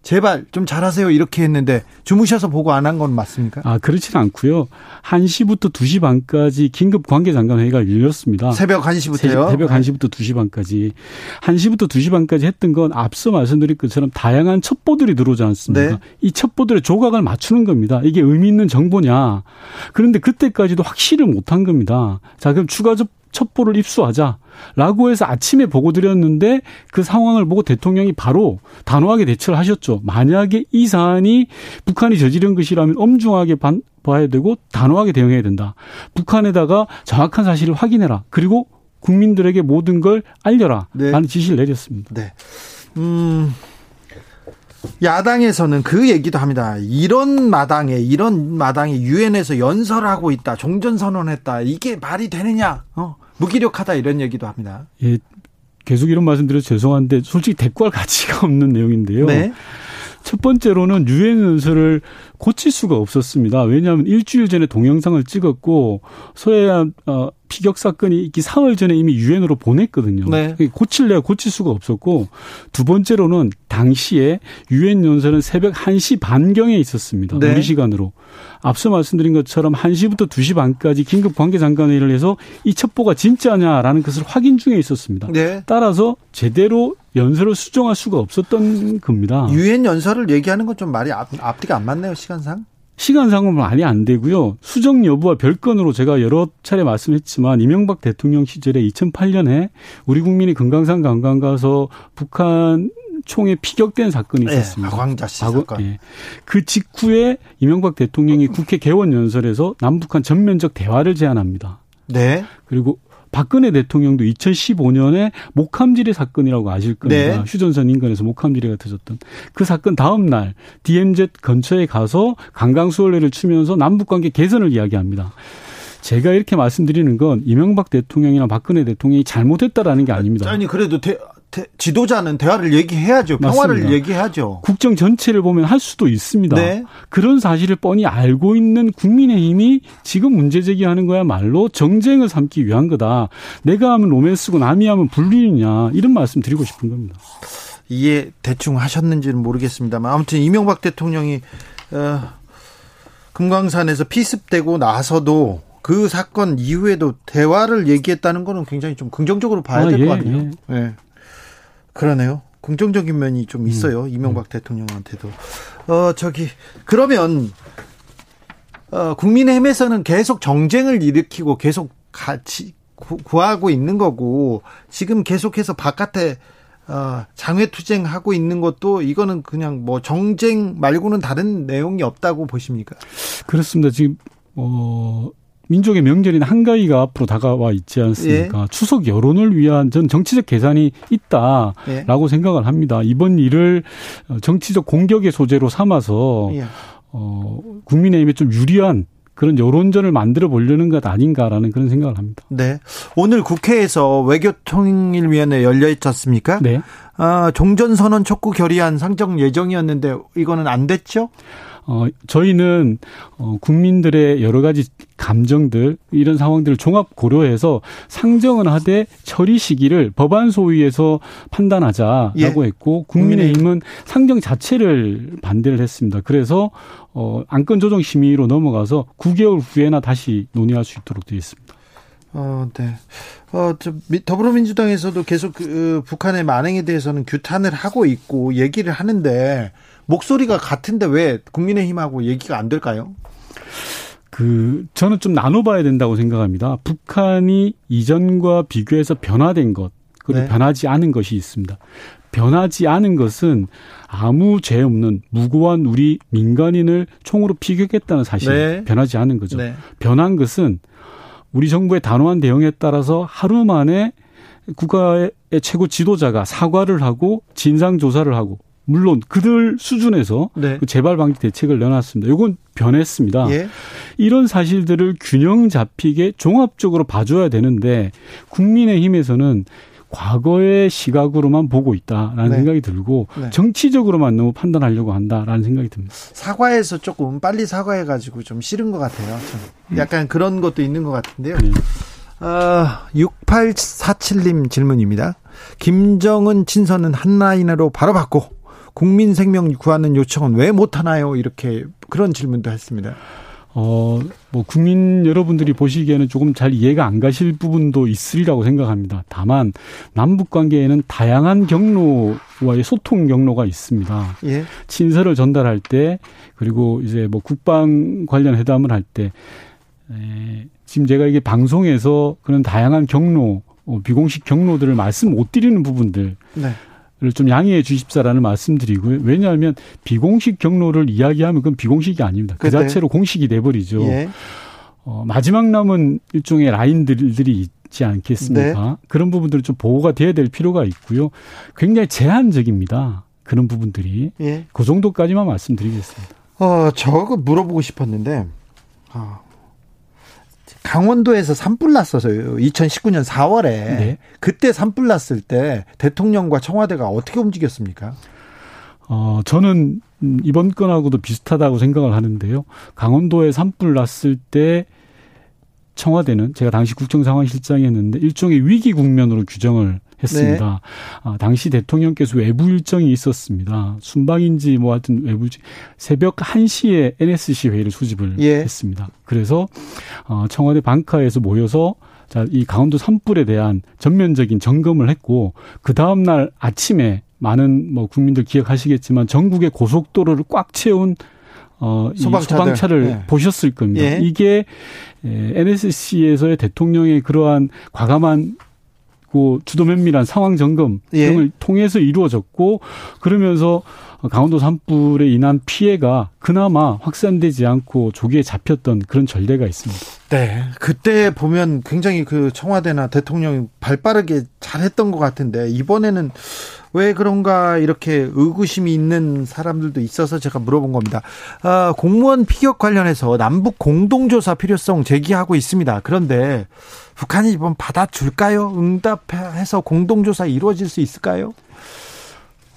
제발 좀 잘하세요 이렇게 했는데 주무셔서 보고 안 한 건 맞습니까? 아 그렇지는 않고요. 1시부터 2시 반까지 긴급 관계장관 회의가 열렸습니다. 새벽 1시부터요? 새벽 1시부터 2시 반까지. 1시부터 2시 반까지 했던 건 앞서 말씀드린 것처럼 다양한 첩보들이 들어오지 않습니까? 네. 이 첩보들의 조각을 맞추는 겁니다. 이게 의미 있는 정보냐. 그런데 그때까지도 확실히 못한 겁니다. 자 그럼 추가 첩보를 입수하자. 라고 해서 아침에 보고 드렸는데 그 상황을 보고 대통령이 바로 단호하게 대처를 하셨죠. 만약에 이 사안이 북한이 저지른 것이라면 엄중하게 반, 봐야 되고 단호하게 대응해야 된다. 북한에다가 정확한 사실을 확인해라. 그리고 국민들에게 모든 걸 알려라. 네. 라는 지시를 내렸습니다. 네. 음. 야당에서는 그 얘기도 합니다. 이런 마당에 이런 마당에 유엔에서 연설하고 있다. 종전 선언했다. 이게 말이 되느냐? 어. 무기력하다 이런 얘기도 합니다. 예, 계속 이런 말씀 드려서 죄송한데 솔직히 대꾸할 가치가 없는 내용인데요. 네. 첫 번째로는 유엔 연설을 고칠 수가 없었습니다. 왜냐하면 일주일 전에 동영상을 찍었고 서해안 어, 피격 사건이 있기 사흘 전에 이미 유엔으로 보냈거든요. 네. 고칠래야 고칠 수가 없었고 두 번째로는 당시에 유엔 연설은 새벽 1시 반경에 있었습니다. 네. 우리 시간으로. 앞서 말씀드린 것처럼 1시부터 2시 반까지 긴급 관계 장관회의를 해서 이 첩보가 진짜냐라는 것을 확인 중에 있었습니다. 네. 따라서 제대로 연설을 수정할 수가 없었던 겁니다. 유엔 연설을 얘기하는 건 좀 말이 앞, 앞뒤가 안 맞네요, 시간상. 시간상은 많이 안 되고요. 수정 여부와 별건으로 제가 여러 차례 말씀했지만 이명박 대통령 시절에 2008년에 우리 국민이 금강산 관광 가서 북한 총에 피격된 사건이 네, 있었습니다. 네, 광자씨 사건. 예. 그 직후에 이명박 대통령이 국회 개원 연설에서 남북한 전면적 대화를 제안합니다. 네. 그리고 박근혜 대통령도 2015년에 목함지뢰 사건이라고 아실 겁니다. 네. 휴전선 인근에서 목함지뢰가 터졌던 그 사건 다음 날 DMZ 근처에 가서 강강수월래를 추면서 남북관계 개선을 이야기합니다. 제가 이렇게 말씀드리는 건 이명박 대통령이나 박근혜 대통령이 잘못했다라는 게 아닙니다. 아니 그래도 대, 대, 지도자는 대화를 얘기해야죠. 평화를 맞습니다. 얘기해야죠. 국정 전체를 보면 할 수도 있습니다. 네. 그런 사실을 뻔히 알고 있는 국민의힘이 지금 문제 제기하는 거야말로 정쟁을 삼기 위한 거다. 내가 하면 로맨스고 남이 하면 불륜이냐 이런 말씀 드리고 싶은 겁니다. 이해 대충 하셨는지는 모르겠습니다만 아무튼 이명박 대통령이 어, 금강산에서 피습되고 나서도 그 사건 이후에도 대화를 얘기했다는 거는 굉장히 좀 긍정적으로 봐야 될것 아, 예, 같아요. 예. 예. 그러네요. 긍정적인 면이 좀 음. 있어요. 음. 이명박 음. 대통령한테도. 어, 저기, 그러면, 어, 국민의힘에서는 계속 정쟁을 일으키고 계속 같이 구하고 있는 거고, 지금 계속해서 바깥에 어, 장외투쟁하고 있는 것도 이거는 그냥 뭐 정쟁 말고는 다른 내용이 없다고 보십니까? 그렇습니다. 지금 어 민족의 명절인 한가위가 앞으로 다가와 있지 않습니까? 예. 추석 여론을 위한 전 정치적 계산이 있다라고 예. 생각을 합니다. 이번 일을 정치적 공격의 소재로 삼아서 예. 어 국민의힘에 좀 유리한 그런 여론전을 만들어 보려는 것 아닌가라는 그런 생각을 합니다. 네. 오늘 국회에서 외교통일위원회 열려 있지 않습니까? 네. 아, 종전선언 촉구 결의안 상정 예정이었는데 이거는 안 됐죠? 어, 저희는, 어, 국민들의 여러 가지 감정들, 이런 상황들을 종합 고려해서 상정은 하되 처리 시기를 법안 소위에서 판단하자라고 예. 했고, 국민의힘은 상정 자체를 반대를 했습니다. 그래서, 어, 안건 조정 심의로 넘어가서 9개월 후에나 다시 논의할 수 있도록 되어 있습니다. 어, 네. 어, 저, 더불어민주당에서도 계속 그, 북한의 만행에 대해서는 규탄을 하고 있고 얘기를 하는데 목소리가 같은데 왜 국민의힘하고 얘기가 안 될까요? 그 저는 좀 나눠봐야 된다고 생각합니다. 북한이 이전과 비교해서 변화된 것 그리고 네. 변하지 않은 것이 있습니다. 변하지 않은 것은 아무 죄 없는 무고한 우리 민간인을 총으로 피격했다는 사실 네. 변하지 않은 거죠. 네. 변한 것은 우리 정부의 단호한 대응에 따라서 하루 만에 국가의 최고 지도자가 사과를 하고 진상 조사를 하고 물론 그들 수준에서 네. 그 재발 방지 대책을 내놨습니다. 이건 변했습니다. 예. 이런 사실들을 균형 잡히게 종합적으로 봐줘야 되는데 국민의힘에서는 과거의 시각으로만 보고 있다라는 네. 생각이 들고 네. 정치적으로만 너무 판단하려고 한다라는 생각이 듭니다. 사과해서 조금 빨리 사과해가지고 좀 싫은 것 같아요. 좀 약간 그런 것도 있는 것 같은데요. 네. 어, 6847님 질문입니다. 김정은 친서는 한라인으로 바로 받고 국민 생명 구하는 요청은 왜 못하나요? 이렇게 그런 질문도 했습니다. 어, 뭐, 국민 여러분들이 보시기에는 조금 잘 이해가 안 가실 부분도 있으리라고 생각합니다. 다만, 남북 관계에는 다양한 경로와의 소통 경로가 있습니다. 예. 친서를 전달할 때, 그리고 이제 뭐 국방 관련 회담을 할 때, 에, 지금 제가 이게 방송에서 그런 다양한 경로, 어, 비공식 경로들을 말씀 못 드리는 부분들. 네. 좀 양해해 주십사라는 말씀드리고요. 왜냐하면 비공식 경로를 이야기하면 그건 비공식이 아닙니다. 그 자체로 공식이 돼버리죠. 예. 어, 마지막 남은 일종의 라인들이 있지 않겠습니까? 네. 그런 부분들은 좀 보호가 돼야 될 필요가 있고요. 굉장히 제한적입니다. 그런 부분들이. 예. 그 정도까지만 말씀드리겠습니다. 어, 저거 물어보고 싶었는데, 어, 강원도에서 산불 났어서요. 2019년 4월에 네. 그때 산불 났을 때 대통령과 청와대가 어떻게 움직였습니까? 어, 저는 이번 건하고도 비슷하다고 생각을 하는데요. 강원도에 산불 났을 때 청와대는 제가 당시 국정상황실장이었는데 일종의 위기 국면으로 규정을 했습니다. 네. 아, 당시 대통령께서 외부 일정이 있었습니다. 순방인지 뭐 하여튼 외부 새벽 1시에 NSC 회의를 수집을 예. 했습니다. 그래서 어, 청와대 방카에서 모여서 자, 이 강원도 산불에 대한 전면적인 점검을 했고 그 다음 날 아침에 많은 뭐 국민들 기억하시겠지만 전국의 고속도로를 꽉 채운 어, 소방차들. 소방차를 네. 보셨을 겁니다. 예. 이게 NSC에서의 대통령의 그러한 과감한 그 주도 면밀한 상황 점검 예. 등을 통해서 이루어졌고 그러면서 강원도 산불에 인한 피해가 그나마 확산되지 않고 조기에 잡혔던 그런 전례가 있습니다. 네. 그때 보면 굉장히 그 청와대나 대통령이 발빠르게 잘했던 것 같은데 이번에는 왜 그런가 이렇게 의구심이 있는 사람들도 있어서 제가 물어본 겁니다. 아, 공무원 피격 관련해서 남북 공동조사 필요성 제기하고 있습니다. 그런데 북한이 이번 받아줄까요? 응답해서 공동조사 이루어질 수 있을까요?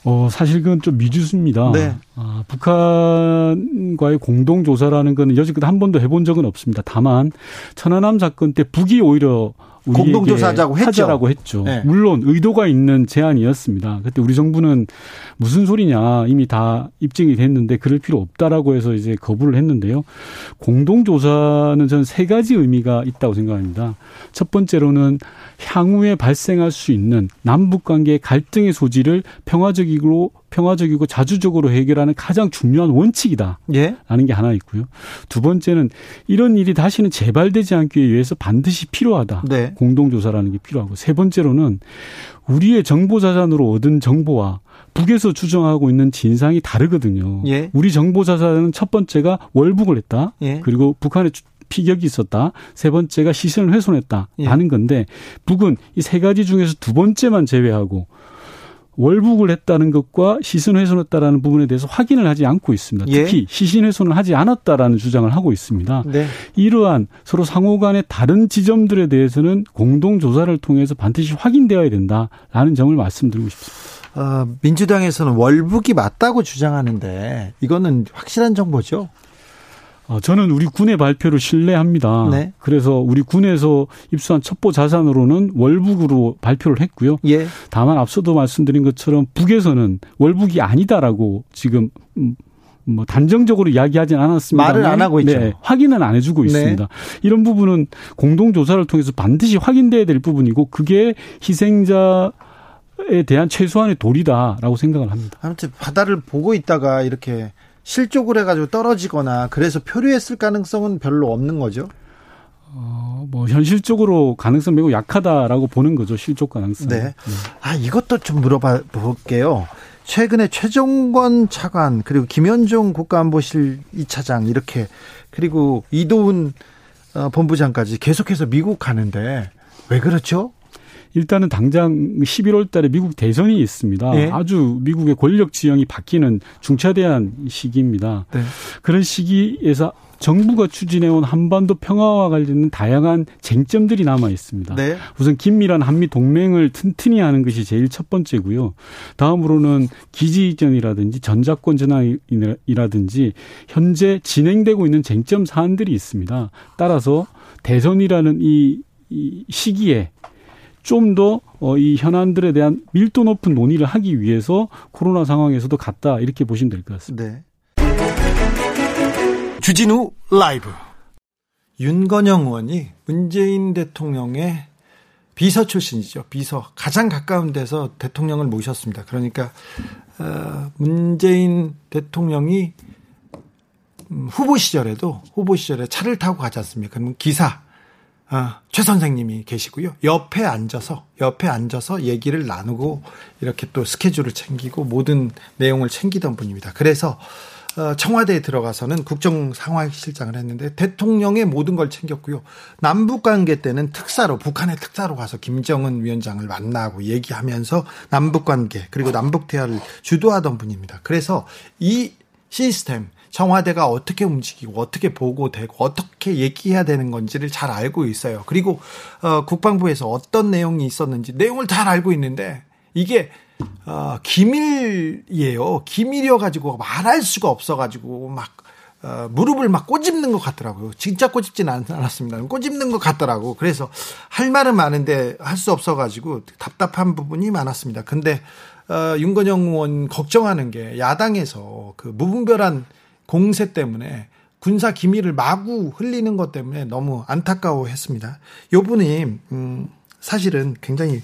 어, 사실 그건 좀 미주수입니다. 네. 아, 북한과의 공동조사라는 거는 여지껏 한 번도 해본 적은 없습니다. 다만, 천안함 사건 때 북이 오히려 공동조사하자고 했죠. 하자라고 했죠. 네. 물론 의도가 있는 제안이었습니다. 그때 우리 정부는 무슨 소리냐 이미 다 입증이 됐는데 그럴 필요 없다라고 해서 이제 거부를 했는데요. 공동조사는 저는 세 가지 의미가 있다고 생각합니다. 첫 번째로는 향후에 발생할 수 있는 남북 관계의 갈등의 소지를 평화적이고 평화적이고 자주적으로 해결하는 가장 중요한 원칙이다. 예. 라는 게 하나 있고요. 두 번째는 이런 일이 다시는 재발되지 않기 위해서 반드시 필요하다. 네. 공동조사라는 게 필요하고 세 번째로는 우리의 정보 자산으로 얻은 정보와 북에서 추정하고 있는 진상이 다르거든요. 예. 우리 정보 자산은 첫 번째가 월북을 했다. 예. 그리고 북한의 피격이 있었다. 세 번째가 시선을 훼손했다. 예. 건데 북은 이 세 가지 중에서 두 번째만 제외하고 월북을 했다는 것과 시선 훼손했다라는 부분에 대해서 확인을 하지 않고 있습니다. 예. 특히 시신 훼손을 하지 않았다라는 주장을 하고 있습니다. 네. 이러한 서로 상호 간의 다른 지점들에 대해서는 공동 조사를 통해서 반드시 확인되어야 된다라는 점을 말씀드리고 싶습니다. 어, 민주당에서는 월북이 맞다고 주장하는데 이거는 확실한 정보죠? 어, 저는 우리 군의 발표를 신뢰합니다. 네. 그래서 우리 군에서 입수한 첩보 자산으로는 월북으로 발표를 했고요. 예. 다만 앞서도 말씀드린 것처럼 북에서는 월북이 아니다라고 지금 음, 뭐 단정적으로 이야기하진 않았습니다. 말을 안 하고 있죠. 네, 확인은 안 해주고 네. 있습니다. 이런 부분은 공동 조사를 통해서 반드시 확인돼야 될 부분이고 그게 희생자 에 대한 최소한의 도리다라고 생각을 합니다. 아무튼 바다를 보고 있다가 이렇게 실족을 해가지고 떨어지거나 그래서 표류했을 가능성은 별로 없는 거죠. 어, 뭐 현실적으로 가능성 매우 약하다라고 보는 거죠 실족 가능성. 네. 네. 아 이것도 좀 물어봐 볼게요. 최근에 최종권 차관 그리고 김현종 국가안보실 2차장 이렇게 그리고 이도훈 어, 본부장까지 계속해서 미국 가는데 왜 그렇죠? 일단은 당장 11월 달에 미국 대선이 있습니다. 네. 아주 미국의 권력 지형이 바뀌는 중차대한 시기입니다. 네. 그런 시기에서 정부가 추진해온 한반도 평화와 관련된 다양한 쟁점들이 남아 있습니다. 네. 우선 긴밀한 한미 동맹을 튼튼히 하는 것이 제일 첫 번째고요. 다음으로는 기지 이전이라든지 전자권 전환이라든지 현재 진행되고 있는 쟁점 사안들이 있습니다. 따라서 대선이라는 이, 이 시기에 좀 더이 어, 현안들에 대한 밀도 높은 논의를 하기 위해서 코로나 상황에서도 갔다 이렇게 보시면 될 것 같습니다. 네. 주진우 라이브 윤건영 의원이 문재인 대통령의 비서 출신이죠. 비서 가장 가까운 데서 대통령을 모셨습니다. 그러니까 어, 문재인 대통령이 음, 후보 시절에도 후보 시절에 차를 타고 가지 않습니까? 그러면 기사 아, 최 선생님이 계시고요. 옆에 앉아서 옆에 앉아서 얘기를 나누고 이렇게 또 스케줄을 챙기고 모든 내용을 챙기던 분입니다. 그래서 어, 청와대에 들어가서는 국정 상황실장을 했는데 대통령의 모든 걸 챙겼고요. 남북 관계 때는 특사로 북한의 특사로 가서 김정은 위원장을 만나고 얘기하면서 남북 관계 그리고 남북 대화를 주도하던 분입니다. 그래서 이 시스템 청와대가 어떻게 움직이고 어떻게 보고되고 어떻게 얘기해야 되는 건지를 잘 알고 있어요. 그리고 어, 국방부에서 어떤 내용이 있었는지 내용을 잘 알고 있는데 이게 어, 기밀이에요. 기밀이어 가지고 말할 수가 없어 가지고 막 어, 무릎을 막 꼬집는 것 같더라고요. 진짜 꼬집지는 않았습니다. 꼬집는 것 같더라고. 그래서 할 말은 많은데 할 수 없어가지고 답답한 부분이 많았습니다. 근데 어, 윤건영 의원 걱정하는 게 야당에서 그 무분별한 공세 때문에 군사 기밀을 마구 흘리는 것 때문에 너무 안타까워했습니다. 요 분이 음, 사실은 굉장히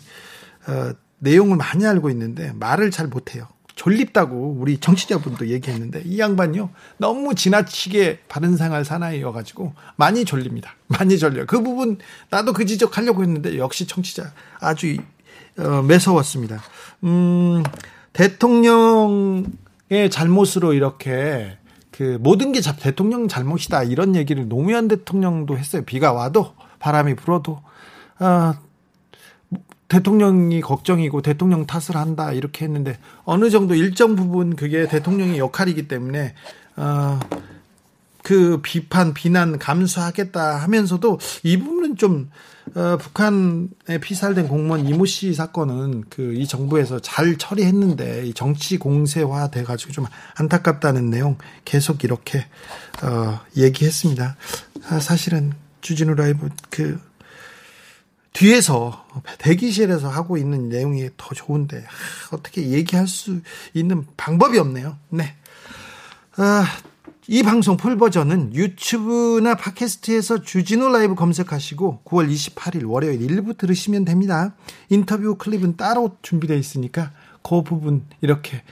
어, 내용을 많이 알고 있는데 말을 잘 못해요. 졸립다고 우리 정치자분도 얘기했는데 이 양반요 너무 지나치게 바른 생활 사나이여가지고 많이 졸립니다. *laughs* 많이 졸려. 그 부분 나도 그 지적하려고 했는데 역시 청취자 아주 어, 매서웠습니다. 음, 대통령의 잘못으로 이렇게 그 모든 게 대통령 잘못이다 이런 얘기를 노무현 대통령도 했어요. 비가 와도 바람이 불어도 어, 대통령이 걱정이고 대통령 탓을 한다 이렇게 했는데 어느 정도 일정 부분 그게 대통령의 역할이기 때문에 어, 그 비판, 비난 감수하겠다 하면서도 이 부분은 좀 어, 북한에 피살된 공무원 이모 씨 사건은 그 이 정부에서 잘 처리했는데 이 정치 공세화 돼가지고 좀 안타깝다는 내용 계속 이렇게 어, 얘기했습니다. 아, 사실은 주진우 라이브 그 뒤에서 대기실에서 하고 있는 내용이 더 좋은데 아, 어떻게 얘기할 수 있는 방법이 없네요. 네. 아, 이 방송 풀 버전은 유튜브나 팟캐스트에서 주진우 라이브 검색하시고 9월 28일 월요일 일부 들으시면 됩니다. 인터뷰 클립은 따로 준비되어 있으니까 그 부분 이렇게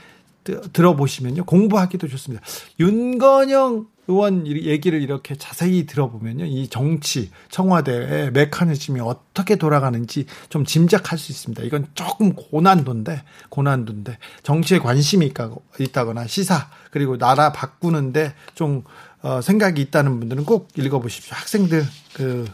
들어보시면요. 공부하기도 좋습니다. 윤건영 의원 얘기를 이렇게 자세히 들어보면요. 이 정치, 청와대의 메커니즘이 어떻게 돌아가는지 좀 짐작할 수 있습니다. 이건 조금 고난도인데, 고난도인데, 정치에 관심이 있다거나 시사, 그리고 나라 바꾸는데 좀, 어, 생각이 있다는 분들은 꼭 읽어보십시오. 학생들, 그,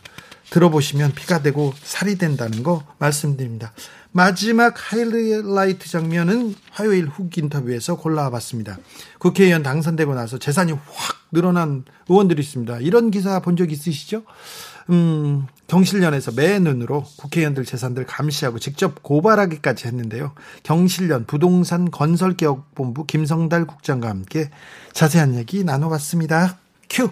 들어보시면 피가 되고 살이 된다는 거 말씀드립니다. 마지막 하이라이트 장면은 화요일 훅 인터뷰에서 골라봤습니다. 국회의원 당선되고 나서 재산이 확 늘어난 의원들이 있습니다. 이런 기사 본 적 있으시죠? 음, 경실련에서 매 눈으로 국회의원들 재산들 감시하고 직접 고발하기까지 했는데요. 경실련 부동산 건설개혁본부 김성달 국장과 함께 자세한 얘기 나눠봤습니다. 큐!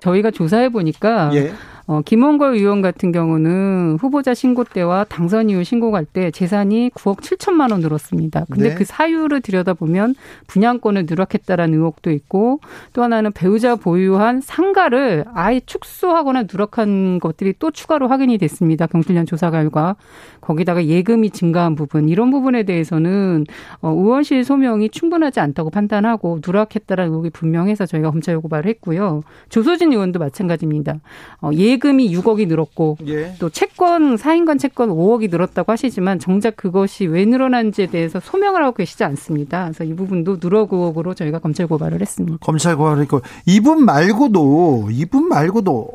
저희가 조사해 보니까 예. 어, 김원걸 의원 같은 경우는 후보자 신고 때와 당선 이후 신고할 때 재산이 9억 7천만 원 늘었습니다. 근데 네. 그 사유를 들여다보면 분양권을 누락했다라는 의혹도 있고 또 하나는 배우자 보유한 상가를 아예 축소하거나 누락한 것들이 또 추가로 확인이 됐습니다. 경실련 조사 결과. 거기다가 예금이 증가한 부분 이런 부분에 대해서는 어, 의원실 소명이 충분하지 않다고 판단하고 누락했다라는 의혹이 분명해서 저희가 검찰 고발을 했고요. 조소진 의원도 마찬가지입니다. 어, 예 금이 6억이 늘었고 예. 또 채권 사인관 채권 5억이 늘었다고 하시지만 정작 그것이 왜 늘어난지에 대해서 소명을 하고 계시지 않습니다. 그래서 이 부분도 누락 의혹으로 저희가 검찰 고발을 했습니다. 검찰 고발을 했고 이분 말고도 이분 말고도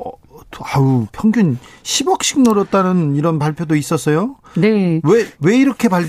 아우 평균 10억씩 늘었다는 이런 발표도 있었어요. 네. 왜 왜 이렇게 발?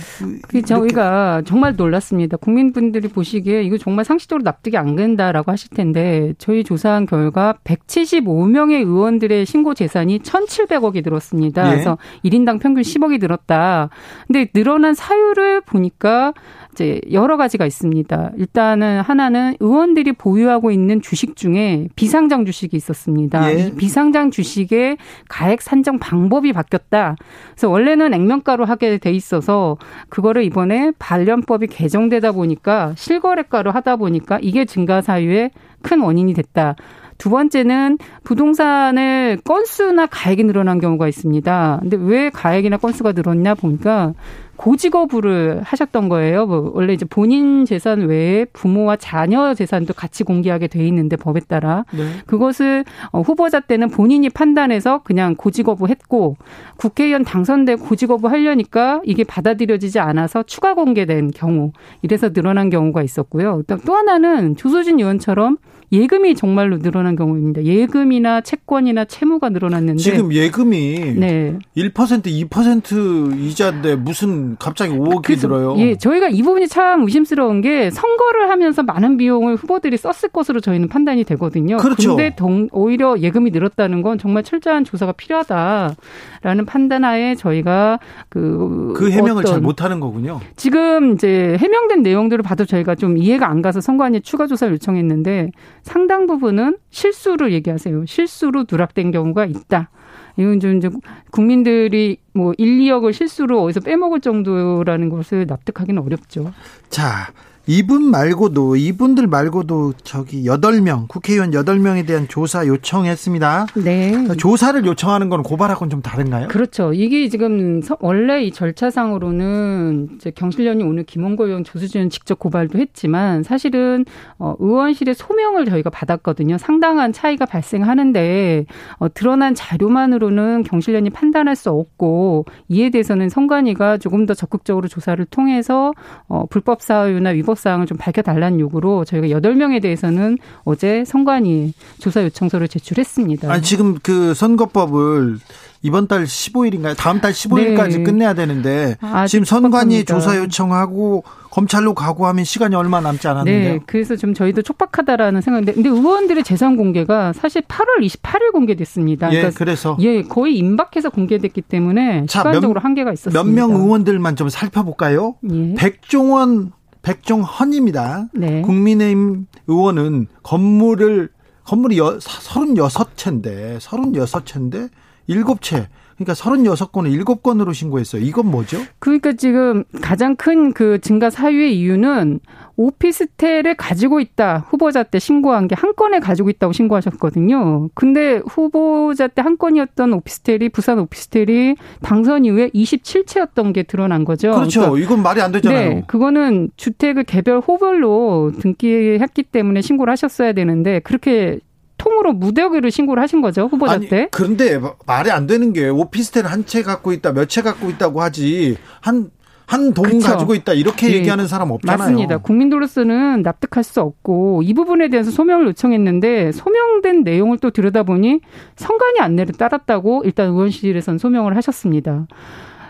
그 저희가 정말 놀랐습니다. 국민분들이 보시기에 이거 정말 상식적으로 납득이 안 된다라고 하실 텐데 저희 조사한 결과 175명의 의원들의 신고 재산이 1,700억이 늘었습니다. 예. 그래서 1인당 평균 10억이 늘었다. 근데 늘어난 사유를 보니까 이제 여러 가지가 있습니다. 일단은 하나는 의원들이 보유하고 있는 주식 중에 비상장 주식이 있었습니다. 예. 이 비상장 주식의 가액 산정 방법이 바뀌었다. 그래서 원래는 액면가로 하게 돼 있어서 그거를 이번에 관련법이 개정되다 보니까 실거래가로 하다 보니까 이게 증가 사유의 큰 원인이 됐다. 두 번째는 부동산의 건수나 가액이 늘어난 경우가 있습니다. 근데 왜 가액이나 건수가 늘었냐 보니까 고지거부를 하셨던 거예요. 뭐 원래 이제 본인 재산 외에 부모와 자녀 재산도 같이 공개하게 돼 있는데 법에 따라 네. 그것을 어, 후보자 때는 본인이 판단해서 그냥 고지거부했고 국회의원 당선돼 고지거부 하려니까 이게 받아들여지지 않아서 추가 공개된 경우 이래서 늘어난 경우가 있었고요. 또 하나는 조소진 의원처럼 예금이 정말로 늘어난 경우입니다. 예금이나 채권이나 채무가 늘어났는데 지금 예금이 네. 1% 2% 이자인데 무슨 갑자기 5억이 그래서, 들어요. 예, 저희가 이 부분이 참 의심스러운 게 선거를 하면서 많은 비용을 후보들이 썼을 것으로 저희는 판단이 되거든요. 그렇죠. 근데 오히려 예금이 늘었다는 건 정말 철저한 조사가 필요하다라는 판단하에 저희가 그, 그 해명을 잘 못하는 거군요. 지금 이제 해명된 내용들을 봐도 저희가 좀 이해가 안 가서 선관위 추가 조사를 요청했는데 상당 부분은 실수를 얘기하세요. 실수로 누락된 경우가 있다. 이건 좀 이제 국민들이 뭐 1, 2억을 실수로 어디서 빼먹을 정도라는 것을 납득하기는 어렵죠. 자, 이분 말고도 이분들 말고도 저기 8명 국회의원 8명에 대한 조사 요청했습니다. 네. 조사를 요청하는 건 고발하고는 좀 다른가요? 그렇죠. 이게 지금 원래 이 절차상으로는 이제 경실련이 오늘 김원고 의원 조수진 직접 고발도 했지만 사실은 어 의원실의 소명을 저희가 받았거든요. 상당한 차이가 발생하는데 어 드러난 자료만으로는 경실련이 판단할 수 없고 이에 대해서는 선관위가 조금 더 적극적으로 조사를 통해서 어 불법 사유나 위법 사항을 좀 밝혀달라는 요구로 저희가 8명에 대해서는 어제 선관위 조사 요청서를 제출했습니다. 아니, 지금 그 선거법을 이번 달 15일인가요? 다음 달 15일까지 네. 끝내야 되는데 지금 선관위 조사 요청하고 검찰로 가고 하면 시간이 얼마 남지 않았는데요. 네, 그래서 좀 저희도 촉박하다라는 생각인데 근데 의원들의 재산 공개가 사실 8월 28일 공개됐습니다. 예, 그러니까 그래서 예, 거의 임박해서 공개됐기 때문에 자, 시간적으로 몇, 한계가 있었습니다. 몇 명 의원들만 좀 살펴볼까요? 예. 백종원 백종헌입니다. 네. 국민의힘 의원은 건물을 건물이 36채인데 36채인데 일곱 채. 그러니까 36건을 7건으로 신고했어요. 이건 뭐죠? 그러니까 지금 가장 큰 그 증가 사유의 이유는 오피스텔을 가지고 있다. 후보자 때 신고한 게 한 건에 가지고 있다고 신고하셨거든요. 근데 후보자 때 한 건이었던 오피스텔이 부산 오피스텔이 당선 이후에 27채였던 게 드러난 거죠. 그렇죠. 그러니까 이건 말이 안 되잖아요. 네. 그거는 주택을 개별 호별로 등기했기 때문에 신고를 하셨어야 되는데 그렇게 통으로 무더기를 신고를 하신 거죠 후보자 아니, 때. 그런데 말이 안 되는 게 오피스텔 한 채 갖고 있다 몇 채 갖고 있다고 하지 한 한동 가지고 있다 이렇게 네. 얘기하는 사람 없잖아요. 맞습니다. 국민들로서는 납득할 수 없고 이 부분에 대해서 소명을 요청했는데 소명된 내용을 또 들여다보니 선관위 안내를 따랐다고 일단 의원실에선 소명을 하셨습니다.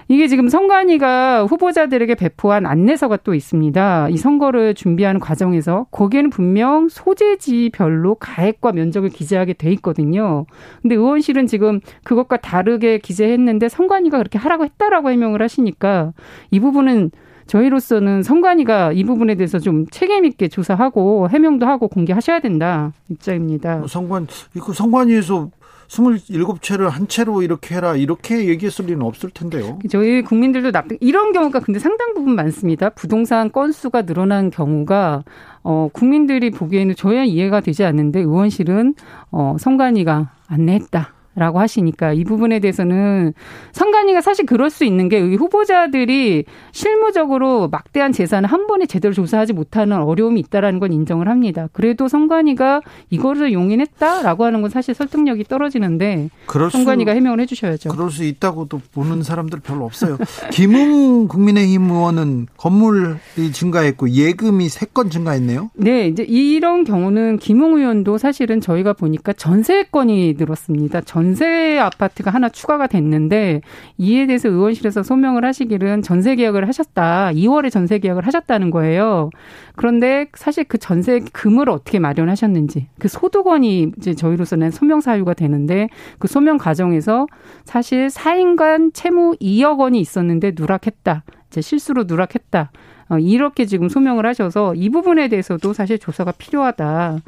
이게 지금 선관위가 후보자들에게 배포한 안내서가 또 있습니다. 이 선거를 준비하는 과정에서 거기에는 분명 소재지별로 가액과 면적을 기재하게 돼 있거든요. 근데 의원실은 지금 그것과 다르게 기재했는데 선관위가 그렇게 하라고 했다라고 해명을 하시니까 이 부분은 저희로서는 선관위가 이 부분에 대해서 좀 책임 있게 조사하고 해명도 하고 공개하셔야 된다 입장입니다. 선관 이거 선관위에서 27채를 한 채로 이렇게 해라 이렇게 얘기했을 리는 없을 텐데요. 저희 국민들도 납득 이런 경우가 근데 상당 부분 많습니다. 부동산 건수가 늘어난 경우가 어 국민들이 보기에는 저야 이해가 되지 않는데 의원실은 어 선관위가 안내했다. 라고 하시니까 이 부분에 대해서는 선관위가 사실 그럴 수 있는 게 후보자들이 실무적으로 막대한 재산을 한 번에 제대로 조사하지 못하는 어려움이 있다라는 건 인정을 합니다. 그래도 선관위가 이거를 용인했다라고 하는 건 사실 설득력이 떨어지는데 선관위가 해명을 해주셔야죠. 그럴 수 있다고도 보는 사람들 별로 없어요. 김웅 국민의힘 의원은 건물이 증가했고 예금이 3건 증가했네요. 네, 이제 이런 경우는 김웅 의원도 사실은 저희가 보니까 전세건이 늘었습니다. 전 전세 아파트가 하나 추가가 됐는데 이에 대해서 의원실에서 소명을 하시기는 전세 계약을 하셨다. 2월에 전세 계약을 하셨다는 거예요. 그런데 사실 그 전세 금을 어떻게 마련하셨는지 그 소득원이 이제 저희로서는 소명 사유가 되는데 그 소명 과정에서 사실 4인간 채무 2억 원이 있었는데 누락했다. 이제 실수로 누락했다. 어, 이렇게 지금 소명을 하셔서 이 부분에 대해서도 사실 조사가 필요하다.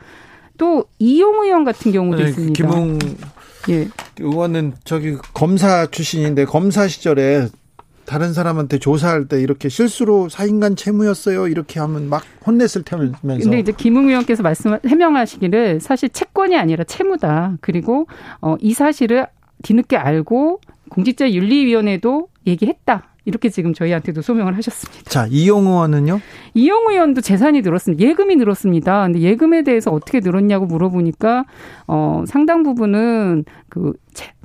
또 이용 의원 같은 경우도 네, 있습니다. 김웅 예. 의원은 저기 검사 출신인데 검사 시절에 다른 사람한테 조사할 때 이렇게 실수로 사인간 채무였어요. 이렇게 하면 막 혼냈을 테면서. 근데 이제 김웅 의원께서 말씀 해명하시기를 사실 채권이 아니라 채무다. 그리고 어, 이 사실을 뒤늦게 알고 공직자윤리위원회도 얘기했다. 이렇게 지금 저희한테도 소명을 하셨습니다. 자, 이용 의원은요? 이용 의원도 재산이 늘었습니다. 예금이 늘었습니다. 근데 예금에 대해서 어떻게 늘었냐고 물어보니까 어 상당 부분은 그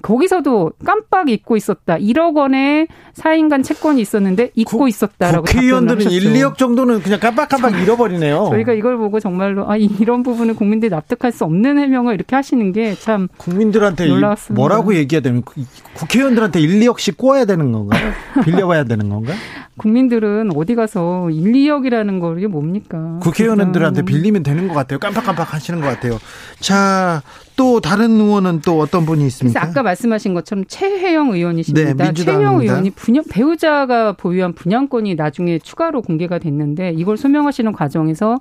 거기서도 깜빡 잊고 있었다. 1억 원의 4인간 채권이 있었는데 잊고 국, 있었다라고 국회의원들은 1, 2억 정도는 그냥 깜빡깜빡 잃어버리네요. 저희가 이걸 보고 정말로 아 이런 부분은 국민들이 납득할 수 없는 해명을 이렇게 하시는 게 참 국민들한테 놀라웠습니다. 뭐라고 얘기해야 되면 국회의원들한테 1, 2억씩 꼬아야 되는 건가요? *laughs* 빌려봐야 되는 건가요? 국민들은 어디 가서 1, 2억이라는 거 이게 뭡니까? 국회의원들한테 빌리면 되는 것 같아요. 깜빡깜빡 하시는 것 같아요. 자, 또 다른 의원은 또 어떤 분이 있습니까? 아까 말씀하신 것처럼 최혜영 의원이십니다. 네, 최혜영 의원이 분양, 배우자가 보유한 분양권이 나중에 추가로 공개가 됐는데 이걸 소명하시는 과정에서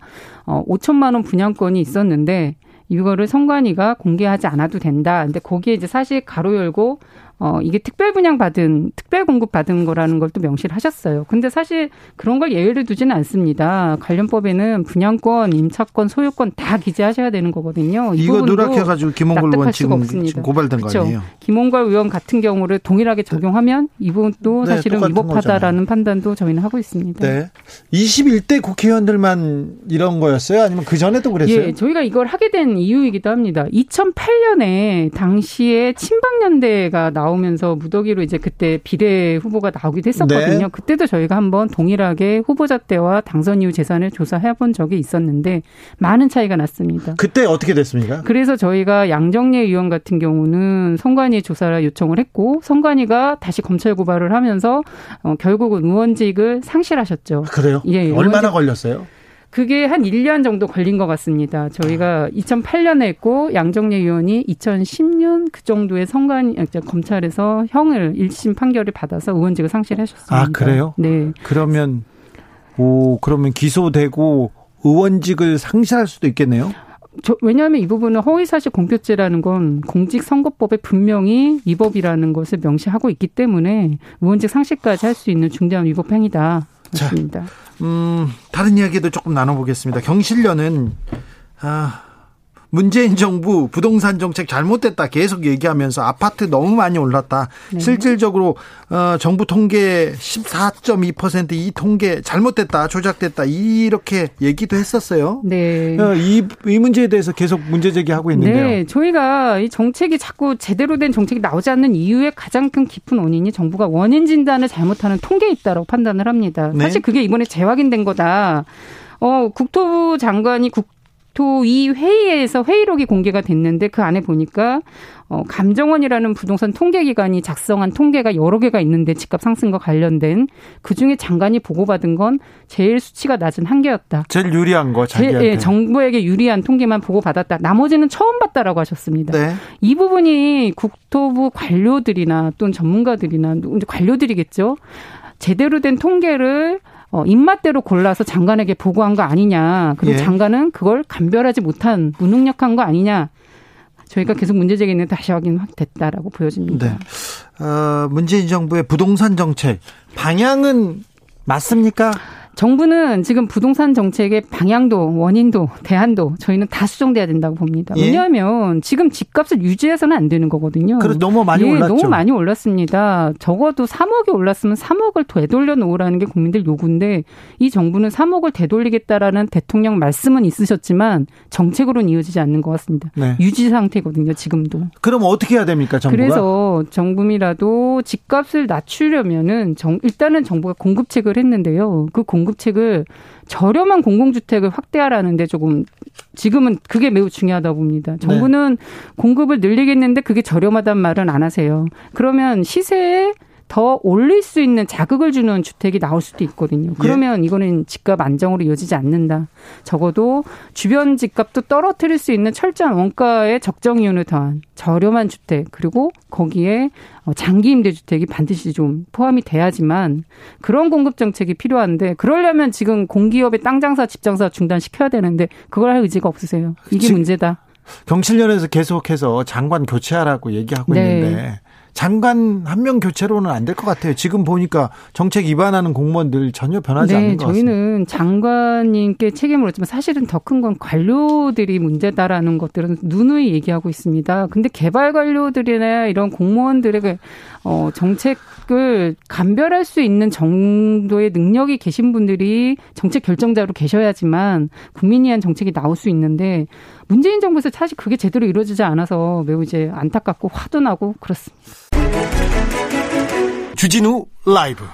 어 5천만 원 분양권이 있었는데 이거를 선관위가 공개하지 않아도 된다. 근데 거기에 이제 사실 가로 열고 어, 이게 특별 분양 받은, 특별 공급 받은 거라는 걸 또 명시를 하셨어요. 근데 사실 그런 걸 예외를 두지는 않습니다. 관련법에는 분양권, 임차권, 소유권 다 기재하셔야 되는 거거든요. 이거 누락해가지고 김홍걸 의원 지금, 지금 고발된 그렇죠. 거 아니에요? 김홍걸 의원 같은 경우를 동일하게 적용하면 이 부분도 네, 사실은 위법하다라는 판단도 저희는 하고 있습니다. 네. 21대 국회의원들만 이런 거였어요? 아니면 그 전에도 그랬어요? 예, 저희가 이걸 하게 된 이유이기도 합니다. 2008년에 당시에 친박연대가 나 나오면서 무더기로 이제 그때 비례 후보가 나오기도 했었거든요. 네. 그때도 저희가 한번 동일하게 후보자 때와 당선 이후 재산을 조사해 본 적이 있었는데 많은 차이가 났습니다. 그때 어떻게 됐습니까? 그래서 저희가 양정례 의원 같은 경우는 선관위 조사를 요청을 했고 선관위가 다시 검찰 고발을 하면서 어, 결국은 의원직을 상실하셨죠. 그래요? 예. 얼마나 걸렸어요? 그게 한 1년 정도 걸린 것 같습니다. 저희가 2008년에 했고 양정래 의원이 2010년 그 정도의 선관 검찰에서 형을 1심 판결을 받아서 의원직을 상실하셨습니다. 아 그래요? 네. 그러면 오 그러면 기소되고 의원직을 상실할 수도 있겠네요. 저, 왜냐하면 이 부분은 허위사실 공표죄라는 건 공직선거법에 분명히 위법이라는 것을 명시하고 있기 때문에 의원직 상실까지 할 수 있는 중대한 위법 행위다. 자, 음, 다른 이야기도 조금 나눠보겠습니다. 경실련은 아, 문재인 정부 부동산 정책 잘못됐다 계속 얘기하면서 아파트 너무 많이 올랐다. 네. 실질적으로 어, 정부 통계 14.2%이 통계 잘못됐다, 조작됐다 이렇게 얘기도 했었어요. 네. 어, 이, 이 문제에 대해서 계속 문제 제기하고 있는데요. 네, 저희가 이 정책이 자꾸 제대로 된 정책이 나오지 않는 이유의 가장 큰 깊은 원인이 정부가 원인 진단을 잘못하는 통계에 있다고 판단을 합니다. 네. 사실 그게 이번에 재확인된 거다. 어, 국토부 장관이 국, 국토위 회의에서 회의록이 공개가 됐는데 그 안에 보니까 어, 감정원이라는 부동산 통계기관이 작성한 통계가 여러 개가 있는데 집값 상승과 관련된 그 중에 장관이 보고받은 건 제일 수치가 낮은 한 개였다. 제일 유리한 거 자기한테. 예, 정부에게 유리한 통계만 보고받았다. 나머지는 처음 봤다라고 하셨습니다. 네. 이 부분이 국토부 관료들이나 또는 전문가들이나 관료들이겠죠. 제대로 된 통계를 어, 입맛대로 골라서 장관에게 보고한 거 아니냐. 그리고 예. 장관은 그걸 감별하지 못한 무능력한 거 아니냐. 저희가 계속 문제 제기는 다시 확인 됐다라고 보여집니다. 네. 어, 문재인 정부의 부동산 정책 방향은 맞습니까? 정부는 지금 부동산 정책의 방향도 원인도 대안도 저희는 다 수정돼야 된다고 봅니다. 예? 왜냐하면 지금 집값을 유지해서는 안 되는 거거든요. 그래 너무 많이 예, 올랐죠. 너무 많이 올랐습니다. 적어도 3억이 올랐으면 3억을 되돌려 놓으라는 게 국민들 요구인데 이 정부는 3억을 되돌리겠다라는 대통령 말씀은 있으셨지만 정책으로는 이어지지 않는 것 같습니다. 네. 유지 상태거든요. 지금도. 그럼 어떻게 해야 됩니까, 정부가? 그래서 정부이라도 집값을 낮추려면은 정, 일단은 정부가 공급책을 했는데요. 그 공급 공급책을 저렴한 공공주택을 확대하라는데 조금 지금은 그게 매우 중요하다 고 봅니다. 정부는 네. 공급을 늘리겠는데 그게 저렴하단 말은 안 하세요. 그러면 시세에 더 올릴 수 있는 자극을 주는 주택이 나올 수도 있거든요. 예. 그러면 예. 이거는 집값 안정으로 이어지지 않는다. 적어도 주변 집값도 떨어뜨릴 수 있는 철저한 원가의 적정 이윤을 더한 저렴한 주택 그리고 거기에 어, 장기 임대 주택이 반드시 좀 포함이 돼야지만 그런 공급 정책이 필요한데 그러려면 지금 공기업의 땅 장사, 집 장사 중단 시켜야 되는데 그걸 할 의지가 없으세요. 이게 문제다. 경실련에서 계속해서 장관 교체하라고 얘기하고 네. 있는데 장관 한 명 교체로는 안 될 것 같아요. 지금 보니까 정책 위반하는 공무원들 전혀 변하지 네, 않는 것 같습니다. 저희는 장관님께 책임을 묻지만 사실은 더 큰 건 관료들이 문제다라는 것들은 누누이 얘기하고 있습니다. 근데 개발 관료들이나 이런 공무원들에게 어, 정책을 감별할 수 있는 정도의 능력이 계신 분들이 정책 결정자로 계셔야지만 국민이 한 정책이 나올 수 있는데 문재인 정부에서 사실 그게 제대로 이루어지지 않아서 매우 이제 안타깝고 화도 나고 그렇습니다. 주진우 라이브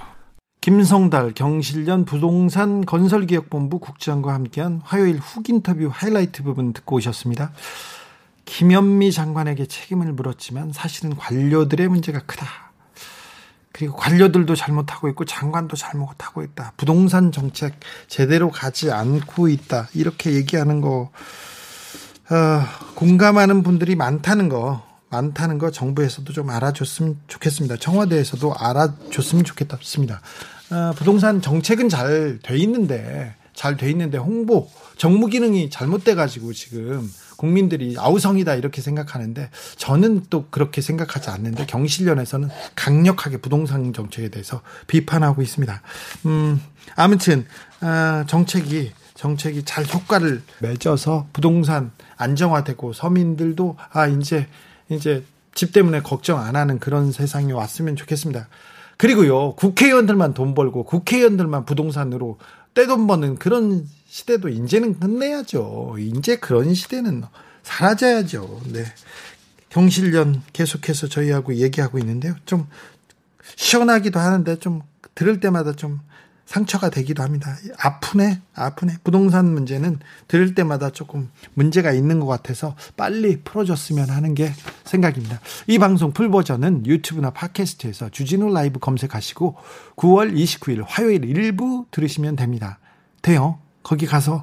김성달 경실련 부동산 건설기획본부 국장과 함께한 화요일 훅 인터뷰 하이라이트 부분 듣고 오셨습니다. 김현미 장관에게 책임을 물었지만 사실은 관료들의 문제가 크다. 그리고 관료들도 잘못하고 있고 장관도 잘못하고 있다. 부동산 정책 제대로 가지 않고 있다. 이렇게 얘기하는 거 어, 공감하는 분들이 많다는 거 많다는 거 정부에서도 좀 알아줬으면 좋겠습니다. 청와대에서도 알아줬으면 좋겠습니다. 어, 부동산 정책은 잘 돼 있는데 잘 돼 있는데 홍보 정무 기능이 잘못돼 가지고 지금 국민들이 아우성이다 이렇게 생각하는데 저는 또 그렇게 생각하지 않는데 경실련에서는 강력하게 부동산 정책에 대해서 비판하고 있습니다. 음, 아무튼 어, 정책이 정책이 잘 효과를 맺어서 부동산 안정화되고 서민들도 아 이제 이제 집 때문에 걱정 안 하는 그런 세상이 왔으면 좋겠습니다. 그리고요 국회의원들만 돈 벌고 국회의원들만 부동산으로 떼돈 버는 그런 시대도 이제는 끝내야죠. 이제 그런 시대는 사라져야죠. 네. 경실련 계속해서 저희하고 얘기하고 있는데요. 좀 시원하기도 하는데 좀 들을 때마다 좀 상처가 되기도 합니다. 아프네, 아프네. 부동산 문제는 들을 때마다 조금 문제가 있는 것 같아서 빨리 풀어줬으면 하는 게 생각입니다. 이 방송 풀버전은 유튜브나 팟캐스트에서 주진우 라이브 검색하시고 9월 29일 화요일 일부 들으시면 됩니다. 돼요. 거기 가서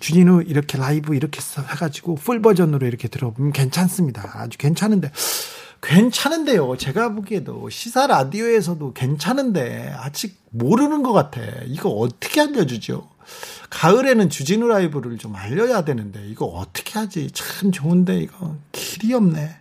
주진우 이렇게 라이브 이렇게 해가지고 풀버전으로 이렇게 들어보면 괜찮습니다. 아주 괜찮은데 괜찮은데요. 제가 보기에도 시사 라디오에서도 괜찮은데 아직 모르는 것 같아. 이거 어떻게 알려주죠? 가을에는 주진우 라이브를 좀 알려야 되는데 이거 어떻게 하지? 참 좋은데 이거 길이 없네.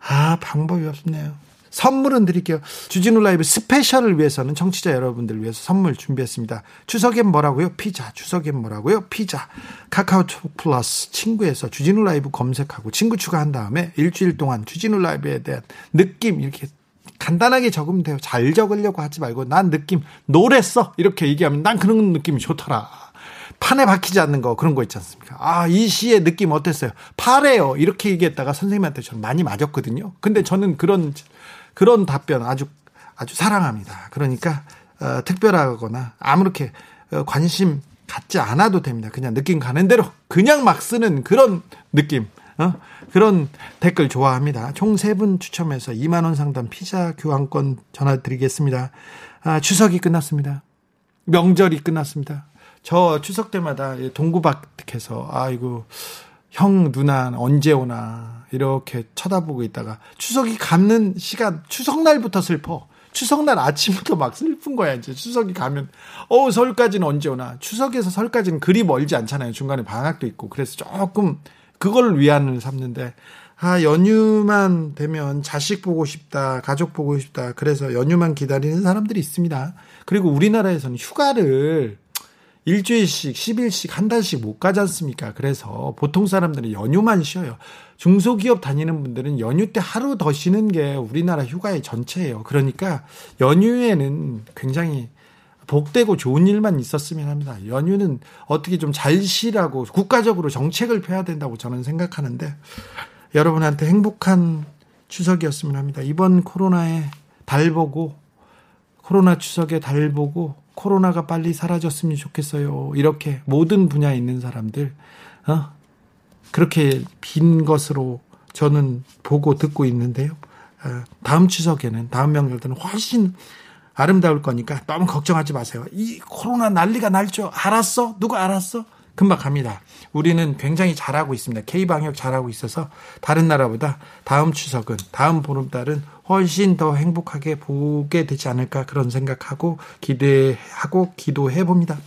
아 방법이 없네요. 선물은 드릴게요. 주진우 라이브 스페셜을 위해서는 청취자 여러분들 을 위해서 선물 준비했습니다. 추석엔 뭐라고요? 피자. 추석엔 뭐라고요? 피자. 카카오톡 플러스 친구에서 주진우 라이브 검색하고 친구 추가한 다음에 일주일 동안 주진우 라이브에 대한 느낌 이렇게 간단하게 적으면 돼요. 잘 적으려고 하지 말고 난 느낌 써 이렇게 얘기하면 난 그런 느낌이 좋더라. 판에 박히지 않는 거 그런 거 있지 않습니까? 아, 이 시의 느낌 어땠어요? 파래요. 이렇게 얘기했다가 선생님한테 저는 많이 맞았거든요. 근데 저는 그런 그런 답변 아주 아주 사랑합니다. 그러니까 어, 특별하거나 아무렇게 어, 관심 갖지 않아도 됩니다. 그냥 느낌 가는 대로 그냥 막 쓰는 그런 느낌. 어? 그런 댓글 좋아합니다. 총 세 분 추첨해서 2만 원 상당 피자 교환권 전화 드리겠습니다. 아, 추석이 끝났습니다. 명절이 끝났습니다. 저 추석 때마다 동구박해서 아이고 형 누나 언제 오나 이렇게 쳐다보고 있다가 추석이 가는 시간 추석날부터 슬퍼. 추석날 아침부터 막 슬픈 거야 이제. 추석이 가면 어 설까지는 언제 오나. 추석에서 설까지는 그리 멀지 않잖아요. 중간에 방학도 있고. 그래서 조금 그걸 위안을 삼는데 아 연휴만 되면 자식 보고 싶다 가족 보고 싶다. 그래서 연휴만 기다리는 사람들이 있습니다. 그리고 우리나라에서는 휴가를 일주일씩, 10일씩, 한 달씩 못 가지 않습니까? 그래서 보통 사람들은 연휴만 쉬어요. 중소기업 다니는 분들은 연휴 때 하루 더 쉬는 게 우리나라 휴가의 전체예요. 그러니까 연휴에는 굉장히 복되고 좋은 일만 있었으면 합니다. 연휴는 어떻게 좀 잘 쉬라고 국가적으로 정책을 펴야 된다고 저는 생각하는데 여러분한테 행복한 추석이었으면 합니다. 이번 코로나에 달 보고 코로나 추석에 달 보고 코로나가 빨리 사라졌으면 좋겠어요. 이렇게 모든 분야에 있는 사람들, 어? 그렇게 빈 것으로 저는 보고 듣고 있는데요. 어, 다음 추석에는, 다음 명절들은 훨씬 아름다울 거니까 너무 걱정하지 마세요. 이 코로나 난리가 날줄 알았어? 누가 알았어? 금방 갑니다. 우리는 굉장히 잘하고 있습니다. K방역 잘하고 있어서 다른 나라보다 다음 추석은, 다음 보름달은 훨씬 더 행복하게 보게 되지 않을까 그런 생각하고 기대하고 기도해 봅니다.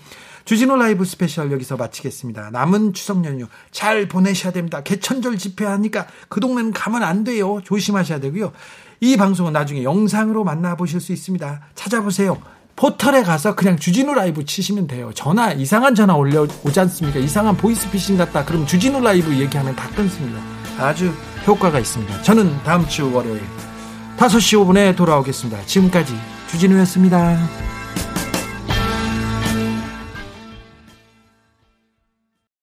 주진우 라이브 스페셜 여기서 마치겠습니다. 남은 추석 연휴 잘 보내셔야 됩니다. 개천절 집회하니까 그 동네는 가면 안 돼요. 조심하셔야 되고요. 이 방송은 나중에 영상으로 만나보실 수 있습니다. 찾아보세요. 포털에 가서 그냥 주진우 라이브 치시면 돼요. 전화, 이상한 전화 올려오지 않습니까? 이상한 보이스피싱 같다. 그럼 주진우 라이브 얘기하면 다 끊습니다. 아주 효과가 있습니다. 저는 다음 주 월요일 5시 5분에 돌아오겠습니다. 지금까지 주진우였습니다.